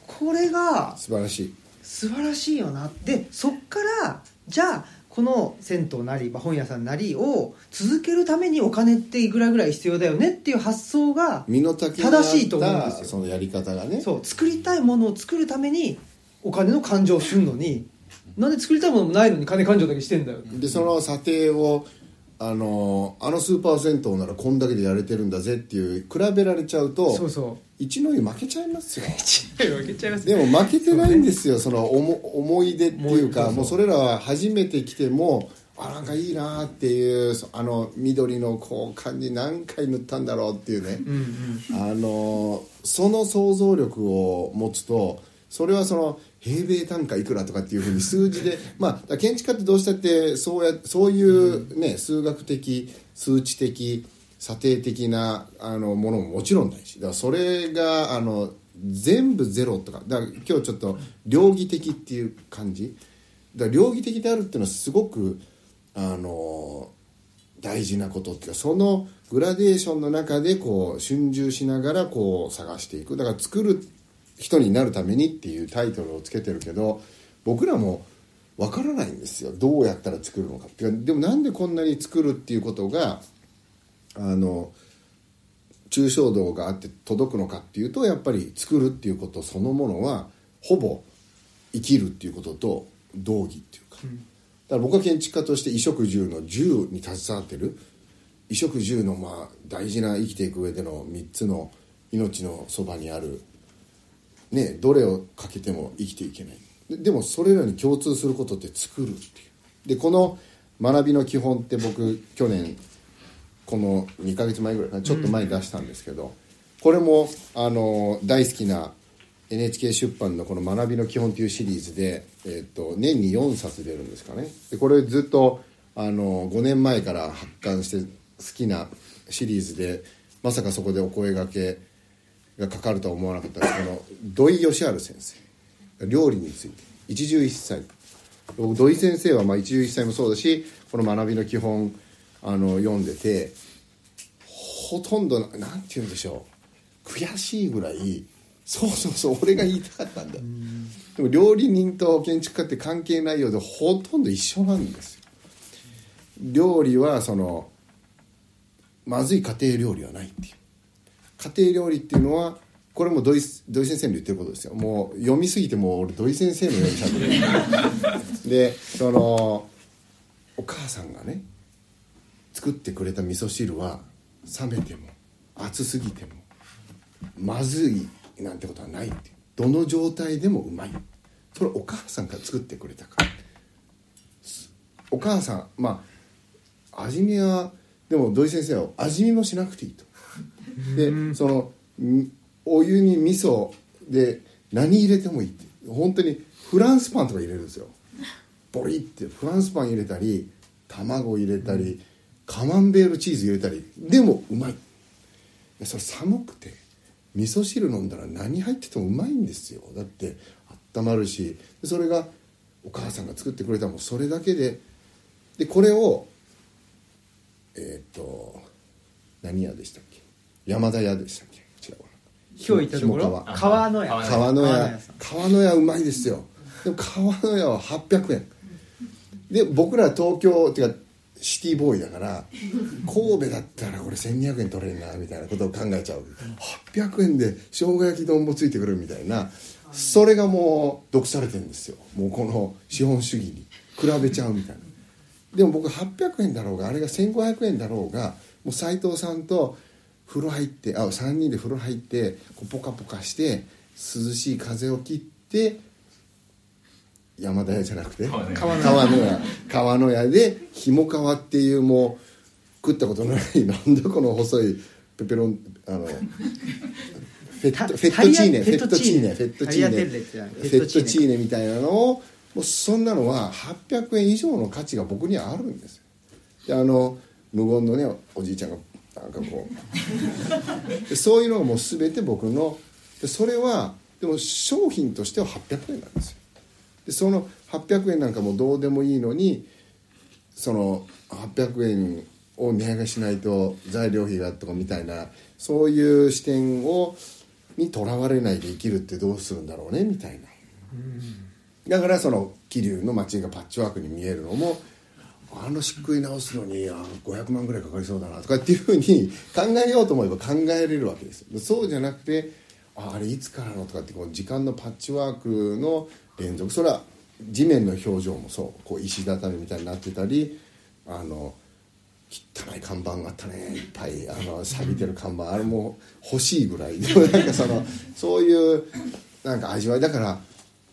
これが素晴らしい。素晴らしいよな。でそっからじゃあこの銭湯なりまあ本屋さんなりを続けるためにお金っていくらぐらい必要だよねっていう発想が正しいと思うんですよ。そのやり方がね。そう作りたいものを作るためにお金の勘定をするのになんで作りたいものもないのに金勘定だけしてんだよでその査定をあのあのスーパー銭湯ならこんだけでやれてるんだぜっていう比べられちゃうとそうそう。一の湯負けちゃいますよ。一枚分けちゃいますでも負けてないんですよその思思い出っていうかもうそれらは初めて来てもあなんかいいなっていうそあの緑のこう感じ何回塗ったんだろうっていうね、うんうん。あのその想像力を持つとそれはその平米単価いくらとかっていうふうに数字で まあ建築家ってどうしたってそうやそういうね、数学的数値的査定的なあのものももちろんないしだからそれがあの全部ゼロとかだから今日ちょっと両義的っていう感じ。だ両義的であるっていうのはすごくあの大事なことっていうかそのグラデーションの中でこう春秋しながらこう探していく。だから作る人になるためにっていうタイトルをつけてるけど僕らもわからないんですよ。どうやったら作るのかっていうか。でもなんでこんなに作るっていうことがあの抽象度があって届くのかっていうとやっぱり作るっていうことそのものはほぼ生きるっていうことと同義っていうか、だから僕は建築家として衣食住の住に携わってる。衣食住のまあ大事な生きていく上での3つの命のそばにあるねどれをかけても生きていけない。でもそれらに共通することって作るっていう。でこの学びの基本って僕去年この2ヶ月前ぐらいちょっと前に出したんですけど、これもあの大好きな NHK 出版のこの「学びの基本」というシリーズで、えっと年に4冊出るんですかね。でこれずっとあの5年前から発刊して好きなシリーズでまさかそこでお声がけがかかるとは思わなかったです。けど土井善晴先生。料理について。一汁一菜僕土井先生はまあ一汁一菜もそうだしこの学びの基本あの読んでてほとんどなんて言うんでしょう。悔しいぐらいそうそうそう俺が言いたかったんだ。でも料理人と建築家って関係ないようでほとんど一緒なんですよ。料理はそのまずい家庭料理はないっていう。家庭料理っていうのはこれも土井土井先生の言ってることですよもう読みすぎてもう俺土井先生のようにしゃべるでそのお母さんがね作ってくれた味噌汁は冷めても熱すぎてもまずいなんてことはないってどの状態でもうまいそれお母さんが作ってくれたからお母さんまあ味見はでも土井先生は味見もしなくていいと。でそのんお湯に味噌で何入れてもいいって。本当にフランスパンとか入れるんですよ。ボリってフランスパン入れたり卵入れたり、カマンベールチーズ入れたり。でもうまい。でそれ寒くて味噌汁飲んだら何入っててもうまいんですよ。だって温まるし。でそれがお母さんが作ってくれたもん。それだけで。でこれをえっ、と何屋でしたっけ？山田屋でしたっけ？違うわ。今日行ったところ？下川の屋。川川の屋。川の屋さん。川の屋うまいですよ。でも川の屋は800円。で僕ら東京っていうかシティボーイだから神戸だったらこれ1200円取れるなみたいなことを考えちゃう。800円で生姜焼き丼もついてくるみたいな。それがもう毒されてるんですよ。もうこの資本主義に。比べちゃうみたいな。でも僕800円だろうがあれが1500円だろうがもう斎藤さんと風呂入ってあ3人で風呂入ってこうポカポカして涼しい風を切って山田屋じゃなくて川の川の屋。川の屋でひも川っていうもう食ったことのないなんだこの細いペペロンあのフェットフェットチーネフェットチーネ。フェットチーネフェットチーネ。みたいなのをもうそんなのは800円以上の価値が僕にはあるんですあの無言のねおじいちゃんがなんかこう。でそういうのがもう全て僕の。でそれはでも商品としては800円なんですよ。でその800円なんかもどうでもいいのにその800円を値上げしないと材料費がとかみたいなそういう視点をにとらわれないで生きるってどうするんだろうねみたいな。だからその桐生の街がパッチワークに見えるのもあの漆喰直すのにあ500万ぐらいかかりそうだなとかっていうふうに考えようと思えば考えれるわけですそうじゃなくてああれいつからのとかってこう時間のパッチワークの連続それは地面の表情もそうこう石畳みたいになってたりあの汚い看板があったねいっぱいあの錆びてる看板あれも欲しいぐらいでもなんかそのそういうなんか味わい。だから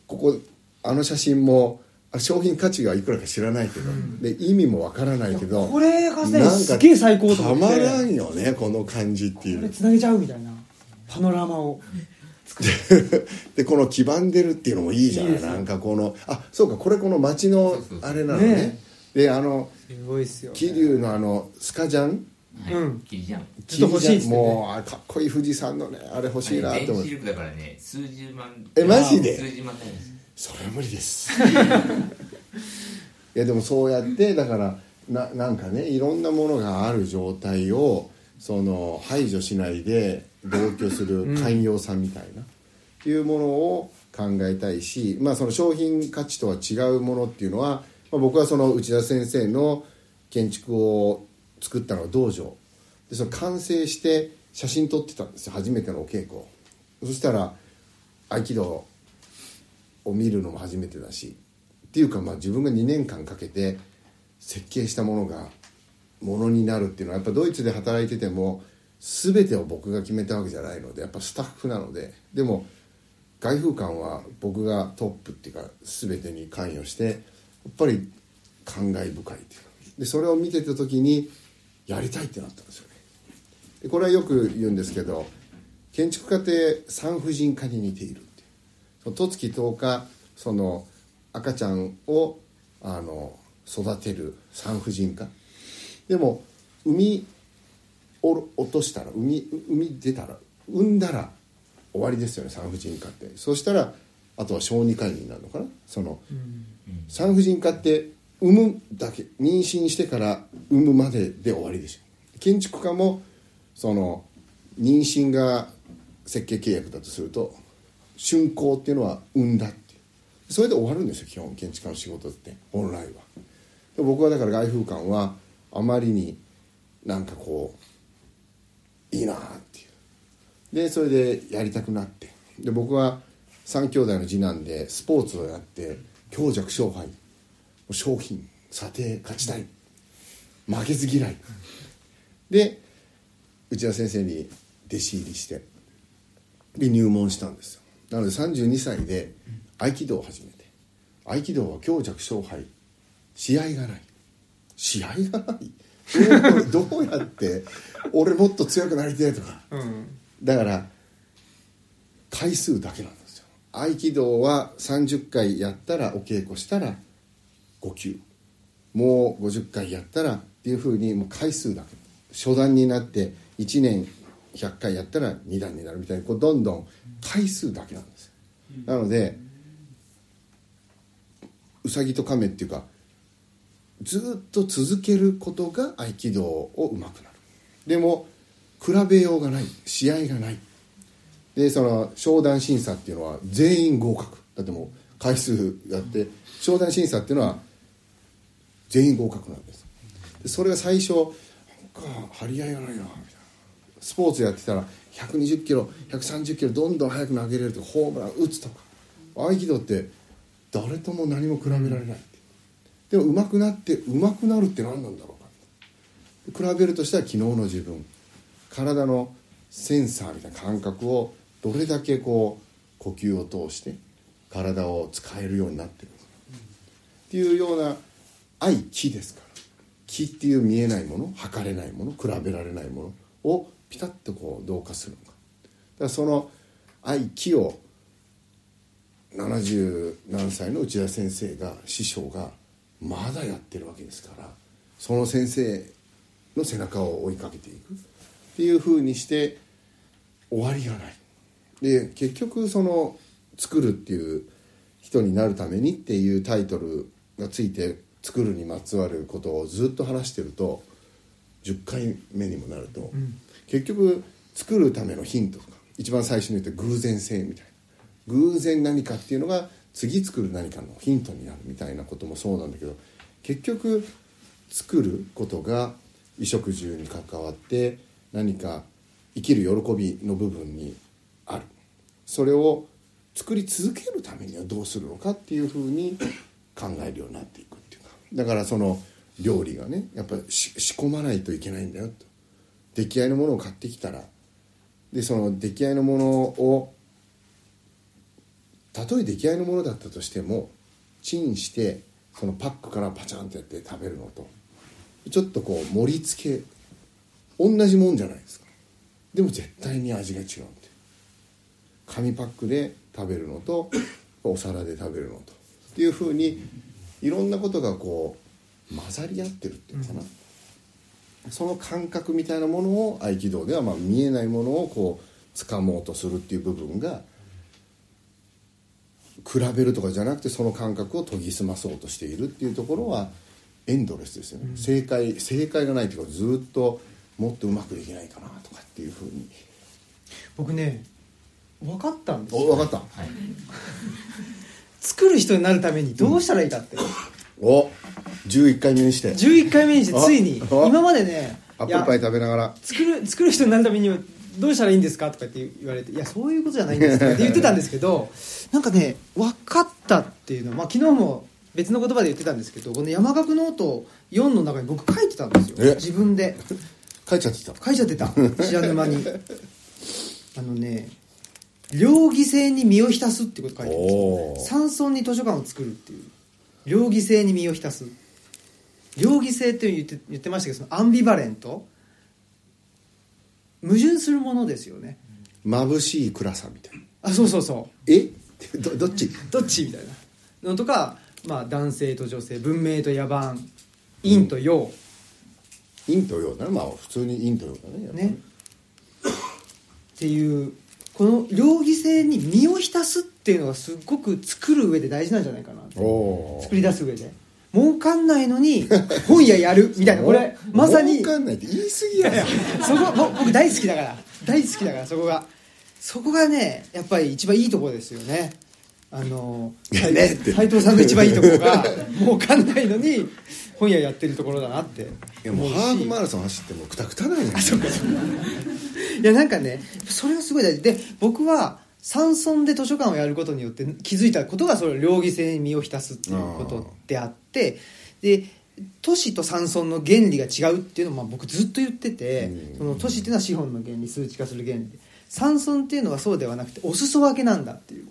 ここあの写真も商品価値がいくらか知らないけど、で意味もわからないけどこれがねなんかすげえ最高とた思って。まらんよねこの感じっていう。これつなげちゃうみたいな。パノラマを。でこの黄ばんでるっていうのもいいじゃない？いなんかこのあそうかこれこの街のそうそうそう。あれなのね。ね。であのすごいっすよ、ね、桐生のあのスカジャン？はい。うん。キリジャンちょっと欲しいっすね。もうあかっこいい富士山のねあれ欲しいなって思って電子力だからね数十万。えマジで？数十万単位ですそれは無理です。いやでもそうやってだからななんかねいろんなものがある状態をその排除しないで同居する寛容さみたいな、いうものを考えたいし、まあ、その商品価値とは違うものっていうのは、まあ、僕はその内田先生の建築を作ったのは道場。でその完成して写真撮ってたんですよ。初めてのお稽古。そしたら合気道を見るのも初めてだしっていうかまあ自分が2年間かけて設計したものがものになるっていうのはやっぱドイツで働いてても全てを僕が決めたわけじゃないのでやっぱスタッフなのででも外風館は僕がトップっていうか全てに関与してやっぱり感慨深いっていうでそれを見てた時にやりたいってなったんですよね。でこれはよく言うんですけど建築家って産婦人科に似ている。その十月10日その赤ちゃんをあの育てる産婦人科。でも産みお落としたら産み産み出たら産んだら終わりですよね産婦人科って。そしたらあとは小児科医になるのかな。その、産婦人科って産むだけ。妊娠してから産むまでで終わりでしょ。建築家もその妊娠が設計契約だとすると竣工っていうのは産んだってそれで終わるんですよ基本建築家の仕事って。本来は。で僕はだから外風館はあまりになんかこういいなっていう。でそれでやりたくなって。で僕は3兄弟の次男でスポーツをやって強弱勝敗。商品査定勝ちたい。負けず嫌い。で内田先生に弟子入りしてで入門したんですよ。なので32歳で合気道を始めて合気道は強弱勝敗試合がない。試合がない？どうやって俺もっと強くなりてえとか。うん。だから回数だけなんですよ。合気道は30回やったらお稽古したら5級もう50回やったらっていうふうにもう回数だけ。初段になって1年100回やったら2段になるみたいにこうどんどん回数だけなんです。なのでうさぎと亀っていうかずっと続けることが合気道をうまくなる。でも比べようがない試合がない。でその商談審査っていうのは全員合格。だってもう回数やって商談審査っていうのは全員合格なんです。でそれが最初なんか張り合いがないなみたいな。スポーツやってたら120キロ130キロどんどん速く投げれるとかホームラン打つとか。合気道って誰とも何も比べられないでも上手くなって上手くなるって何なんだろうか比べるとしたら昨日の自分。体のセンサーみたいな感覚をどれだけこう呼吸を通して体を使えるようになってるのか。っていうような愛気ですから。気っていう見えないもの測れないもの比べられないものをピタッとこう同化するのか。だからその愛気を70何歳の内田先生が師匠がまだやってるわけですからその先生の背中を追いかけていく。っていうふうにして終わりがない。で結局その作るっていう人になるためにっていうタイトルがついて作るにまつわることをずっと話してると10回目にもなると、結局作るためのヒントとか一番最初に言った偶然性みたいな。偶然何かっていうのが次作る何かのヒントになるみたいなこともそうなんだけど結局作ることが衣食住に関わって何か生きる喜びの部分にある。それを作り続けるためにはどうするのかっていうふうに考えるようになっていくっていうか。だからその料理がねやっぱり仕込まないといけないんだよと。出来合いのものを買ってきたら。でその出来合いのものをたとえ出来合いのものだったとしてもチンしてそのパックからパチャンってやって食べるのと。ちょっとこう盛り付け同じもんじゃないですか。でも絶対に味が違うんで紙パックで食べるのとお皿で食べるのと。っていうふうにいろんなことがこう混ざり合ってるっていうのかな、その感覚みたいなものを合気道ではまあ見えないものをこう掴もうとするっていう部分が比べるとかじゃなくてその感覚を研ぎ澄まそうとしているっていうところはエンドレスですよね、正解正解がないというかずっともっとうまくできないかなとかっていうふうに。僕ね分かったんですよ。お分かった。はい。作る人になるためにどうしたらいいかって、お11回目にして。11回目にしてついに。今までねアップルパイ食べながら。作る作る人になるためにはどうしたらいいんですかとかって言われて「いやそういうことじゃないんですか」って 言ってたんですけどなんかね分かったっていうのは、まあ、昨日も別の言葉で言ってたんですけどこの山岳ノート4の中に僕書いてたんですよ。え？自分で。帰っちゃってた？書いちゃってた。知らぬ間に。あのね両義性に身を浸すってこと書いてるんですよおー。山村に図書館を作るっていう両義性に身を浸す。両義性って言って言ってましたけどそのアンビバレント。矛盾するものですよね。眩しい暗さみたいな。あそうそうそう。え？どどっち？どっちみたいな。のとか、まあ、男性と女性文明と野蛮陰と陽、陰と陽だねまあ普通に陰と陽だねね。っていうこの両義性に身を浸すっていうのがすっごく作る上で大事なんじゃないかな作り出す上で。儲かんないのに本屋やる みたいな。これまさに。儲かんないって言い過ぎや そこぼ僕大好きだから。大好きだからそこが。そこがねやっぱり一番いいところですよね。あのねって。斉藤さんの一番いいところが儲かんないのに本屋やってるところだなっていやもうハーフマラソン走ってもうくたくたなんやいやなんかねそれがすごい大事。で僕は山村で図書館をやることによって気づいたことがそれ両義性に身を浸すっていうことであってで都市と山村の原理が違うっていうのをまあ僕ずっと言ってて、うん。その都市っていうのは資本の原理数値化する原理。で山村っていうのはそうではなくてお裾分けなんだっていう。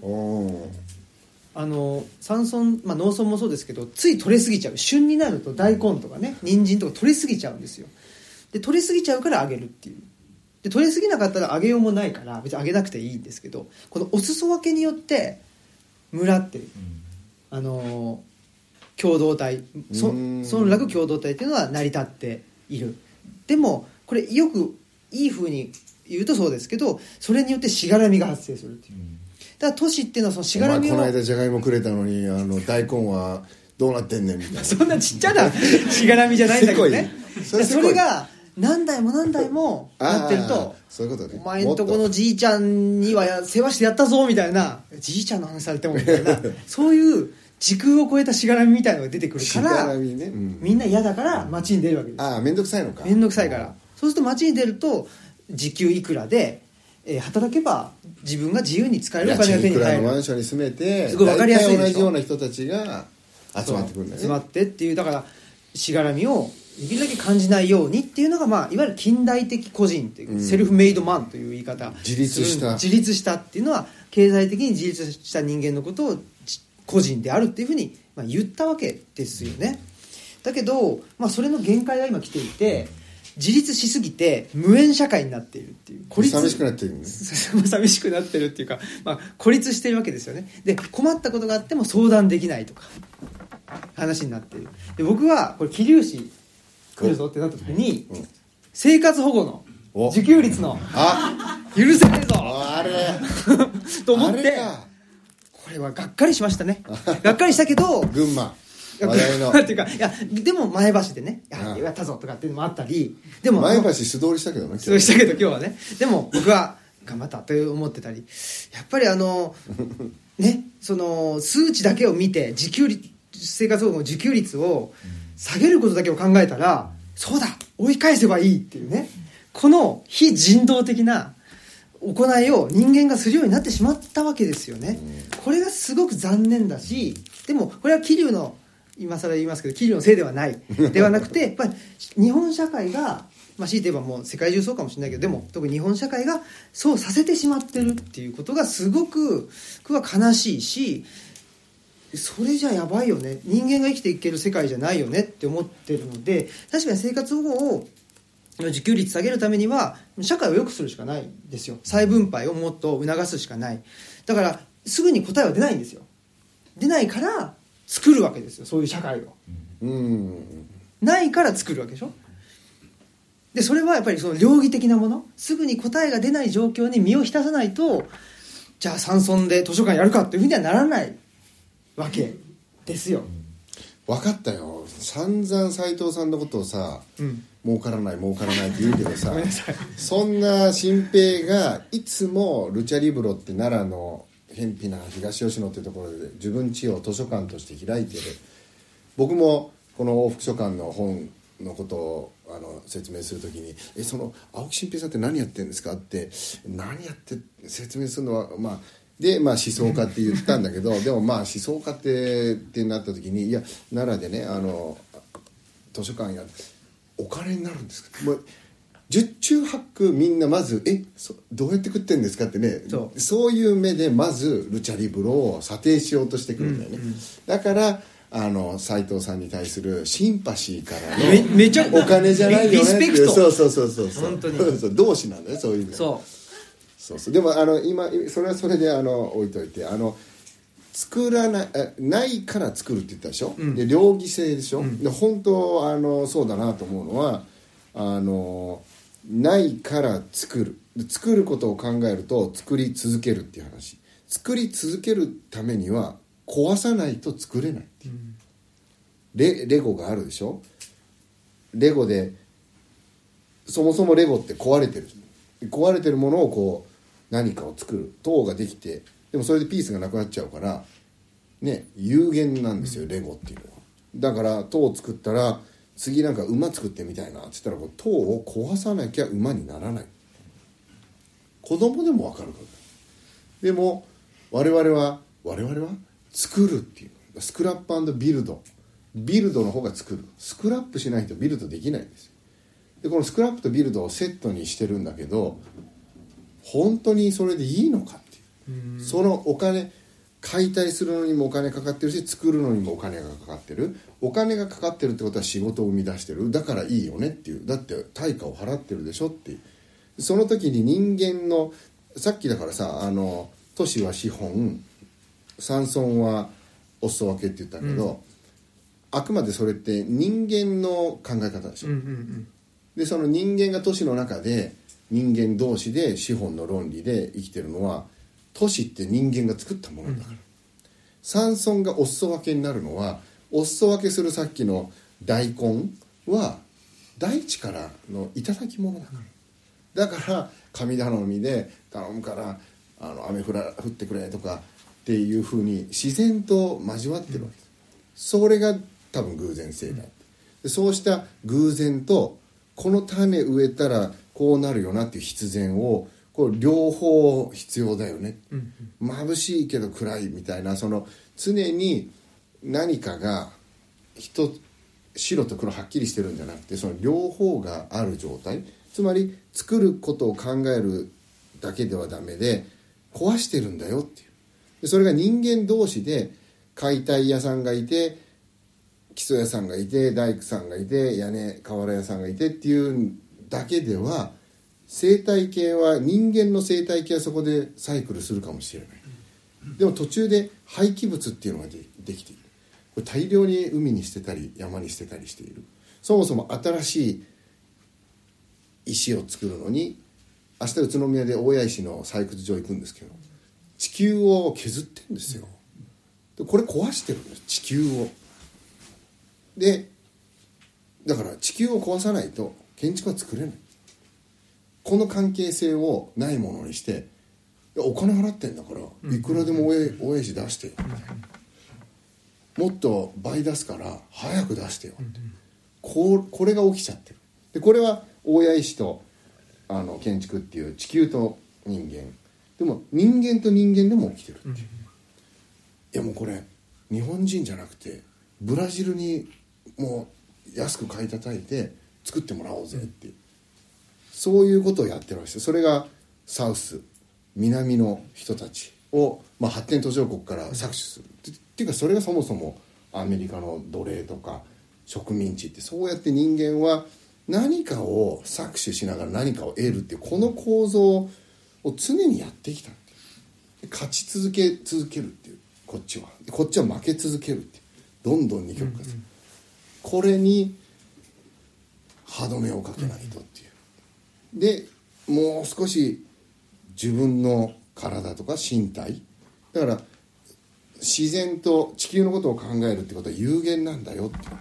あの山村、まあ、農村もそうですけどつい取れすぎちゃう。旬になると大根とかね人参とか取れすぎちゃうんですよ。で取れすぎちゃうからあげるっていうで取れすぎなかったらあげようもないから別にあげなくていいんですけどこのお裾分けによって村ってあの共同体そうん。村落共同体っていうのは成り立っている。でもこれよくいいふうに言うとそうですけどそれによってしがらみが発生するっていう。だから都市っていうのはそのしがらみをの間じゃがいもくれたのにあの 大根はどうなってんねんみたいな。そんなちっちゃなしがらみじゃないんだけどね。それが何代も何代もなってるとそういうことね。お前んとこのじいちゃんにはや世話してやったぞみたいな。じいちゃんの話されてもみたいな。そういう時空を超えたしがらみみたいのが出てくるからね、うん。みんな嫌だから街に出るわけです。ああ面倒くさいのか。面倒くさいから。そうすると街に出ると時給いくらで、えー働けば自分が自由に使えるお金が手にいくらのマ入るンションに住めてすごいわかりやすい同じような人たちが集まってくるんだよね集まってっていうだからしがらみをできるだけ感じないようにっていうのが、まあ、いわゆる近代的個人っていう、うん。セルフメイドマンという言い方自立した。自立したっていうのは経済的に自立した人間のことをじ個人であるっていうふうに、まあ、言ったわけですよね。だけど、まあ、それの限界が今来ていて自立しすぎて無縁社会になっているっていう孤立。寂しくなってるね。寂しくなってるっていうか、まあ、孤立してるわけですよね。で困ったことがあっても相談できないとか話になっている。で僕はこれ桐生市来るぞってなった時に、うん。生活保護のお。受給率のあ。許せないぞ。あれ。と思ってこれはがっかりしましたね。がっかりしたけど 群馬。話題の。っていうかいやでも前橋でねやうん。やったぞとかっていうのもあったりでも前橋素通りしたけどねそうしたけど今日はね。でも僕は頑張ったと思ってたりやっぱりあのねその数値だけを見て自給率生活保護の自給率を下げることだけを考えたらそうだ追い返せばいいっていうね。この非人道的な行いを人間がするようになってしまったわけですよね。これがすごく残念だしでもこれは桐生の今更言いますけど桐生のせいではない。ではなくてやっぱり日本社会がまあ、強いて言えばもう世界中そうかもしれないけどでも特に日本社会がそうさせてしまってるっていうことがすごく僕は悲しいしそれじゃやばいよね。人間が生きていける世界じゃないよねって思ってるので確かに生活保護を自給率下げるためには社会を良くするしかないんですよ。再分配をもっと促すしかない。だからすぐに答えは出ないんですよ。出ないから作るわけですよ。そういう社会を。うん。ないから作るわけでしょ。でそれはやっぱりその両義的なもの。すぐに答えが出ない状況に身を浸さないとじゃあ山村で図書館やるかっていうふうにはならないわけですよ、分かったよ。散々斎藤さんのことをさうん、儲からない儲からないって言うけどさそんな新平がいつもルチャリブロって奈良の偏僻な東吉野ってところで自分家を図書館として開いてる。僕もこの往復書館の本のことをあの説明するときに「えその青木新平さんって何やってるんですか?」って何やって説明するのはまあでまあ思想家って言ったんだけどでもまあ思想家ってってなった時にいや奈良でねあの図書館やお金になるんですか？もう十中八九みんなまず「えそどうやって食ってんですか?」ってねそう。いう目でまずルチャリブロを査定しようとしてくるんだよね、だからあの斎藤さんに対するシンパシーからのめめちゃお金じゃないよねリスペクト。そうそうそうそうそう。本当に。そうそう同志なんだよそういう意味でそそうそう。でもあの今それはそれであの置いといてあの作らないえないから作るって言ったでしょ、うん。で両義性でしょ、で本当あのそうだなと思うのはあのないから作る。で作ることを考えると作り続けるっていう話。作り続けるためには壊さないと作れないっていう、レレゴがあるでしょ？レゴでそもそもレゴって壊れてる。壊れてるものをこう何かを作る塔ができてでもそれでピースがなくなっちゃうからね有限なんですよ、レゴっていうのは。だから塔を作ったら次なんか馬作ってみたいなって言ったらこう塔を壊さなきゃ馬にならない。子供でも分かるから。でも我々は我々は作るっていう。スクラップビルド。ビルドの方が作る。スクラップしないとビルドできないんですよ。でこのスクラップとビルドをセットにしてるんだけど本当にそれでいいのかっていう。そのお金解体するのにもお金かかってるし作るのにもお金がかかってる。お金がかかってるってことは仕事を生み出してる。だからいいよねっていう。だって対価を払ってるでしょっていう。その時に人間のさっきだからさあの都市は資本。山村はお裾分けって言ったけど、あくまでそれって人間の考え方でしょ、うんうんうん。でその人間が都市の中で人間同士で資本の論理で生きてるのは都市って人間が作ったものだから、山村がお裾分けになるのはお裾分けするさっきの大根は大地からの頂き物だから。だから神頼みで頼むからあの雨降ら降ってくれとかっていうふうに自然と交わってるわけ。です、それが多分偶然性だでそうした偶然とこの種植えたらこうなるよなっていう必然をこう両方必要だよね、眩しいけど暗いみたいなその常に何かが一白と黒はっきりしてるんじゃなくてその両方がある状態。つまり作ることを考えるだけではダメで壊してるんだよっていう。でそれが人間同士で解体屋さんがいて基礎屋さんがいて大工さんがいて屋根瓦屋さんがいてっていうだけでは生態系は人間の生態系はそこでサイクルするかもしれない。でも途中で廃棄物っていうのができている。これ大量に海に捨てたり山に捨てたりしている。そもそも新しい石を作るのに明日宇都宮で大谷石の採掘場行くんですけど地球を削ってるんですよ。でこれ壊してるんです。地球を。でだから地球を壊さないと建築は作れない。この関係性をないものにしてお金払ってんだからいくらでも親親父出してよ。もっと倍出すから早く出してよ。こうこれが起きちゃってる。でこれは大谷石とあの建築っていう地球と人間。でも人間と人間でも起きてるっていう、いやもうこれ日本人じゃなくてブラジルにもう安く買い叩いて作ってもらおうぜって。いう、そういうことをやってるわけですよ。それがサウス南の人たちを、まあ、発展途上国から搾取する。っていうかそれがそもそもアメリカの奴隷とか植民地ってそうやって人間は何かを搾取しながら何かを得るっていうこの構造を常にやってきた勝ち続け続けるっていう。こっちは。でこっちは負け続けるってどんどん二極化する、これに歯止めをかけないとっていう。でもう少し自分の体とか身体。だから自然と地球のことを考えるってことは有限なんだよって。いう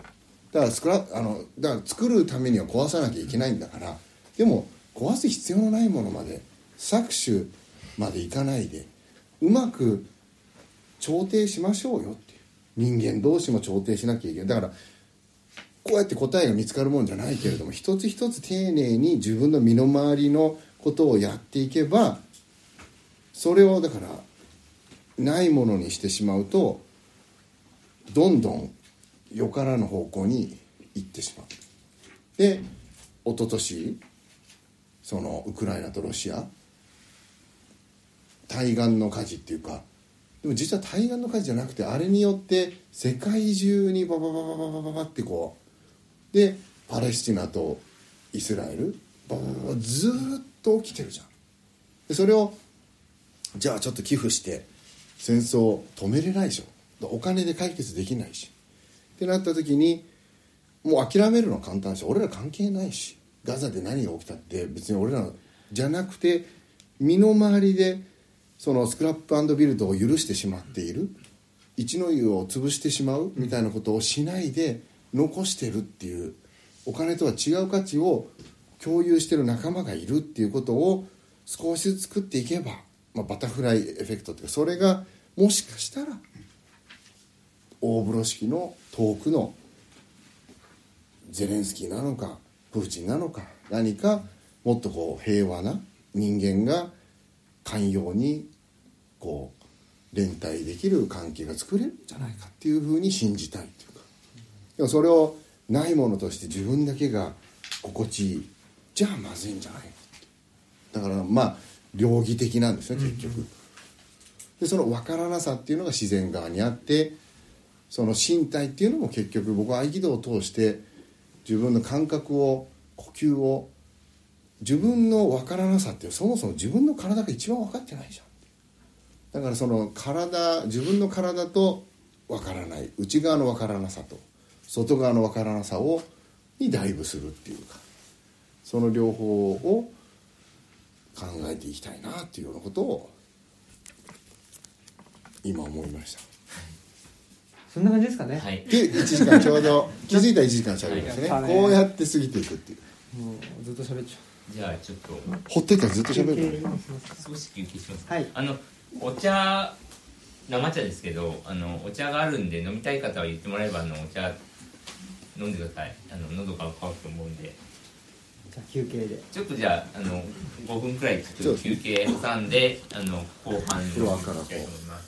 だから作らあのだから作るためには壊さなきゃいけないんだから。でも壊す必要のないものまで搾取までいかないでうまく調停しましょうよっていう。人間同士も調停しなきゃいけない。だからこうやって答えが見つかるもんじゃないけれども一つ一つ丁寧に自分の身の回りのことをやっていけばそれをだからないものにしてしまうとどんどんよからぬ方向に行ってしまう。で一昨年そのウクライナとロシア対岸の火事っていうかでも実は対岸の火事じゃなくてあれによって世界中にババババババババってこうでパレスチナとイスラエルずっと起きてるじゃん。でそれをじゃあちょっと寄付して戦争止めれないでしょ。お金で解決できないし。ってなった時にもう諦めるの簡単だし俺ら関係ないし。ガザで何が起きたって別に俺らじゃなくて身の回りでそのスクラップビルドを許してしまっている。一の湯を潰してしまうみたいなことをしないで残してるっていうお金とは違う価値を共有してる仲間がいるっていうことを少しずつ作っていけば、まあ、バタフライエフェクトっていうかそれがもしかしたら大風呂敷の遠くのゼレンスキーなのかプーチンなのか何かもっとこう平和な人間が寛容にこう連帯できる関係が作れるんじゃないかっていうふうに信じたいとでもそれをないものとして自分だけが心地いいじゃあまずいんじゃない？だからまあ両義的なんですね結局、でその分からなさっていうのが自然側にあってその身体っていうのも結局僕は合気道を通して自分の感覚を呼吸を自分の分からなさってそもそも自分の体が一番分かってないじゃん。だからその体自分の体と分からない。内側の分からなさと外側の分からなさをにダイブするっていうかその両方を考えていきたいなっていうようなことを今思いました。そんな感じですかね、はい。で1時間ちょうど気づいたら1時間しゃべりましたね。はい。こうやって過ぎていくっていう。もうずっと喋っちゃじゃあちょっとほっといたらずっとう喋るから休憩入れます少し休憩しますはい。あのお茶生茶ですけどあのお茶があるんで飲みたい方は言ってもらえばあのお茶飲んでください。あの喉が渇くと思うんで。じゃあ休憩で。ちょっとじゃああの5分くらいちょっと休憩挟んであの後半フロアからこう。いきたいと思います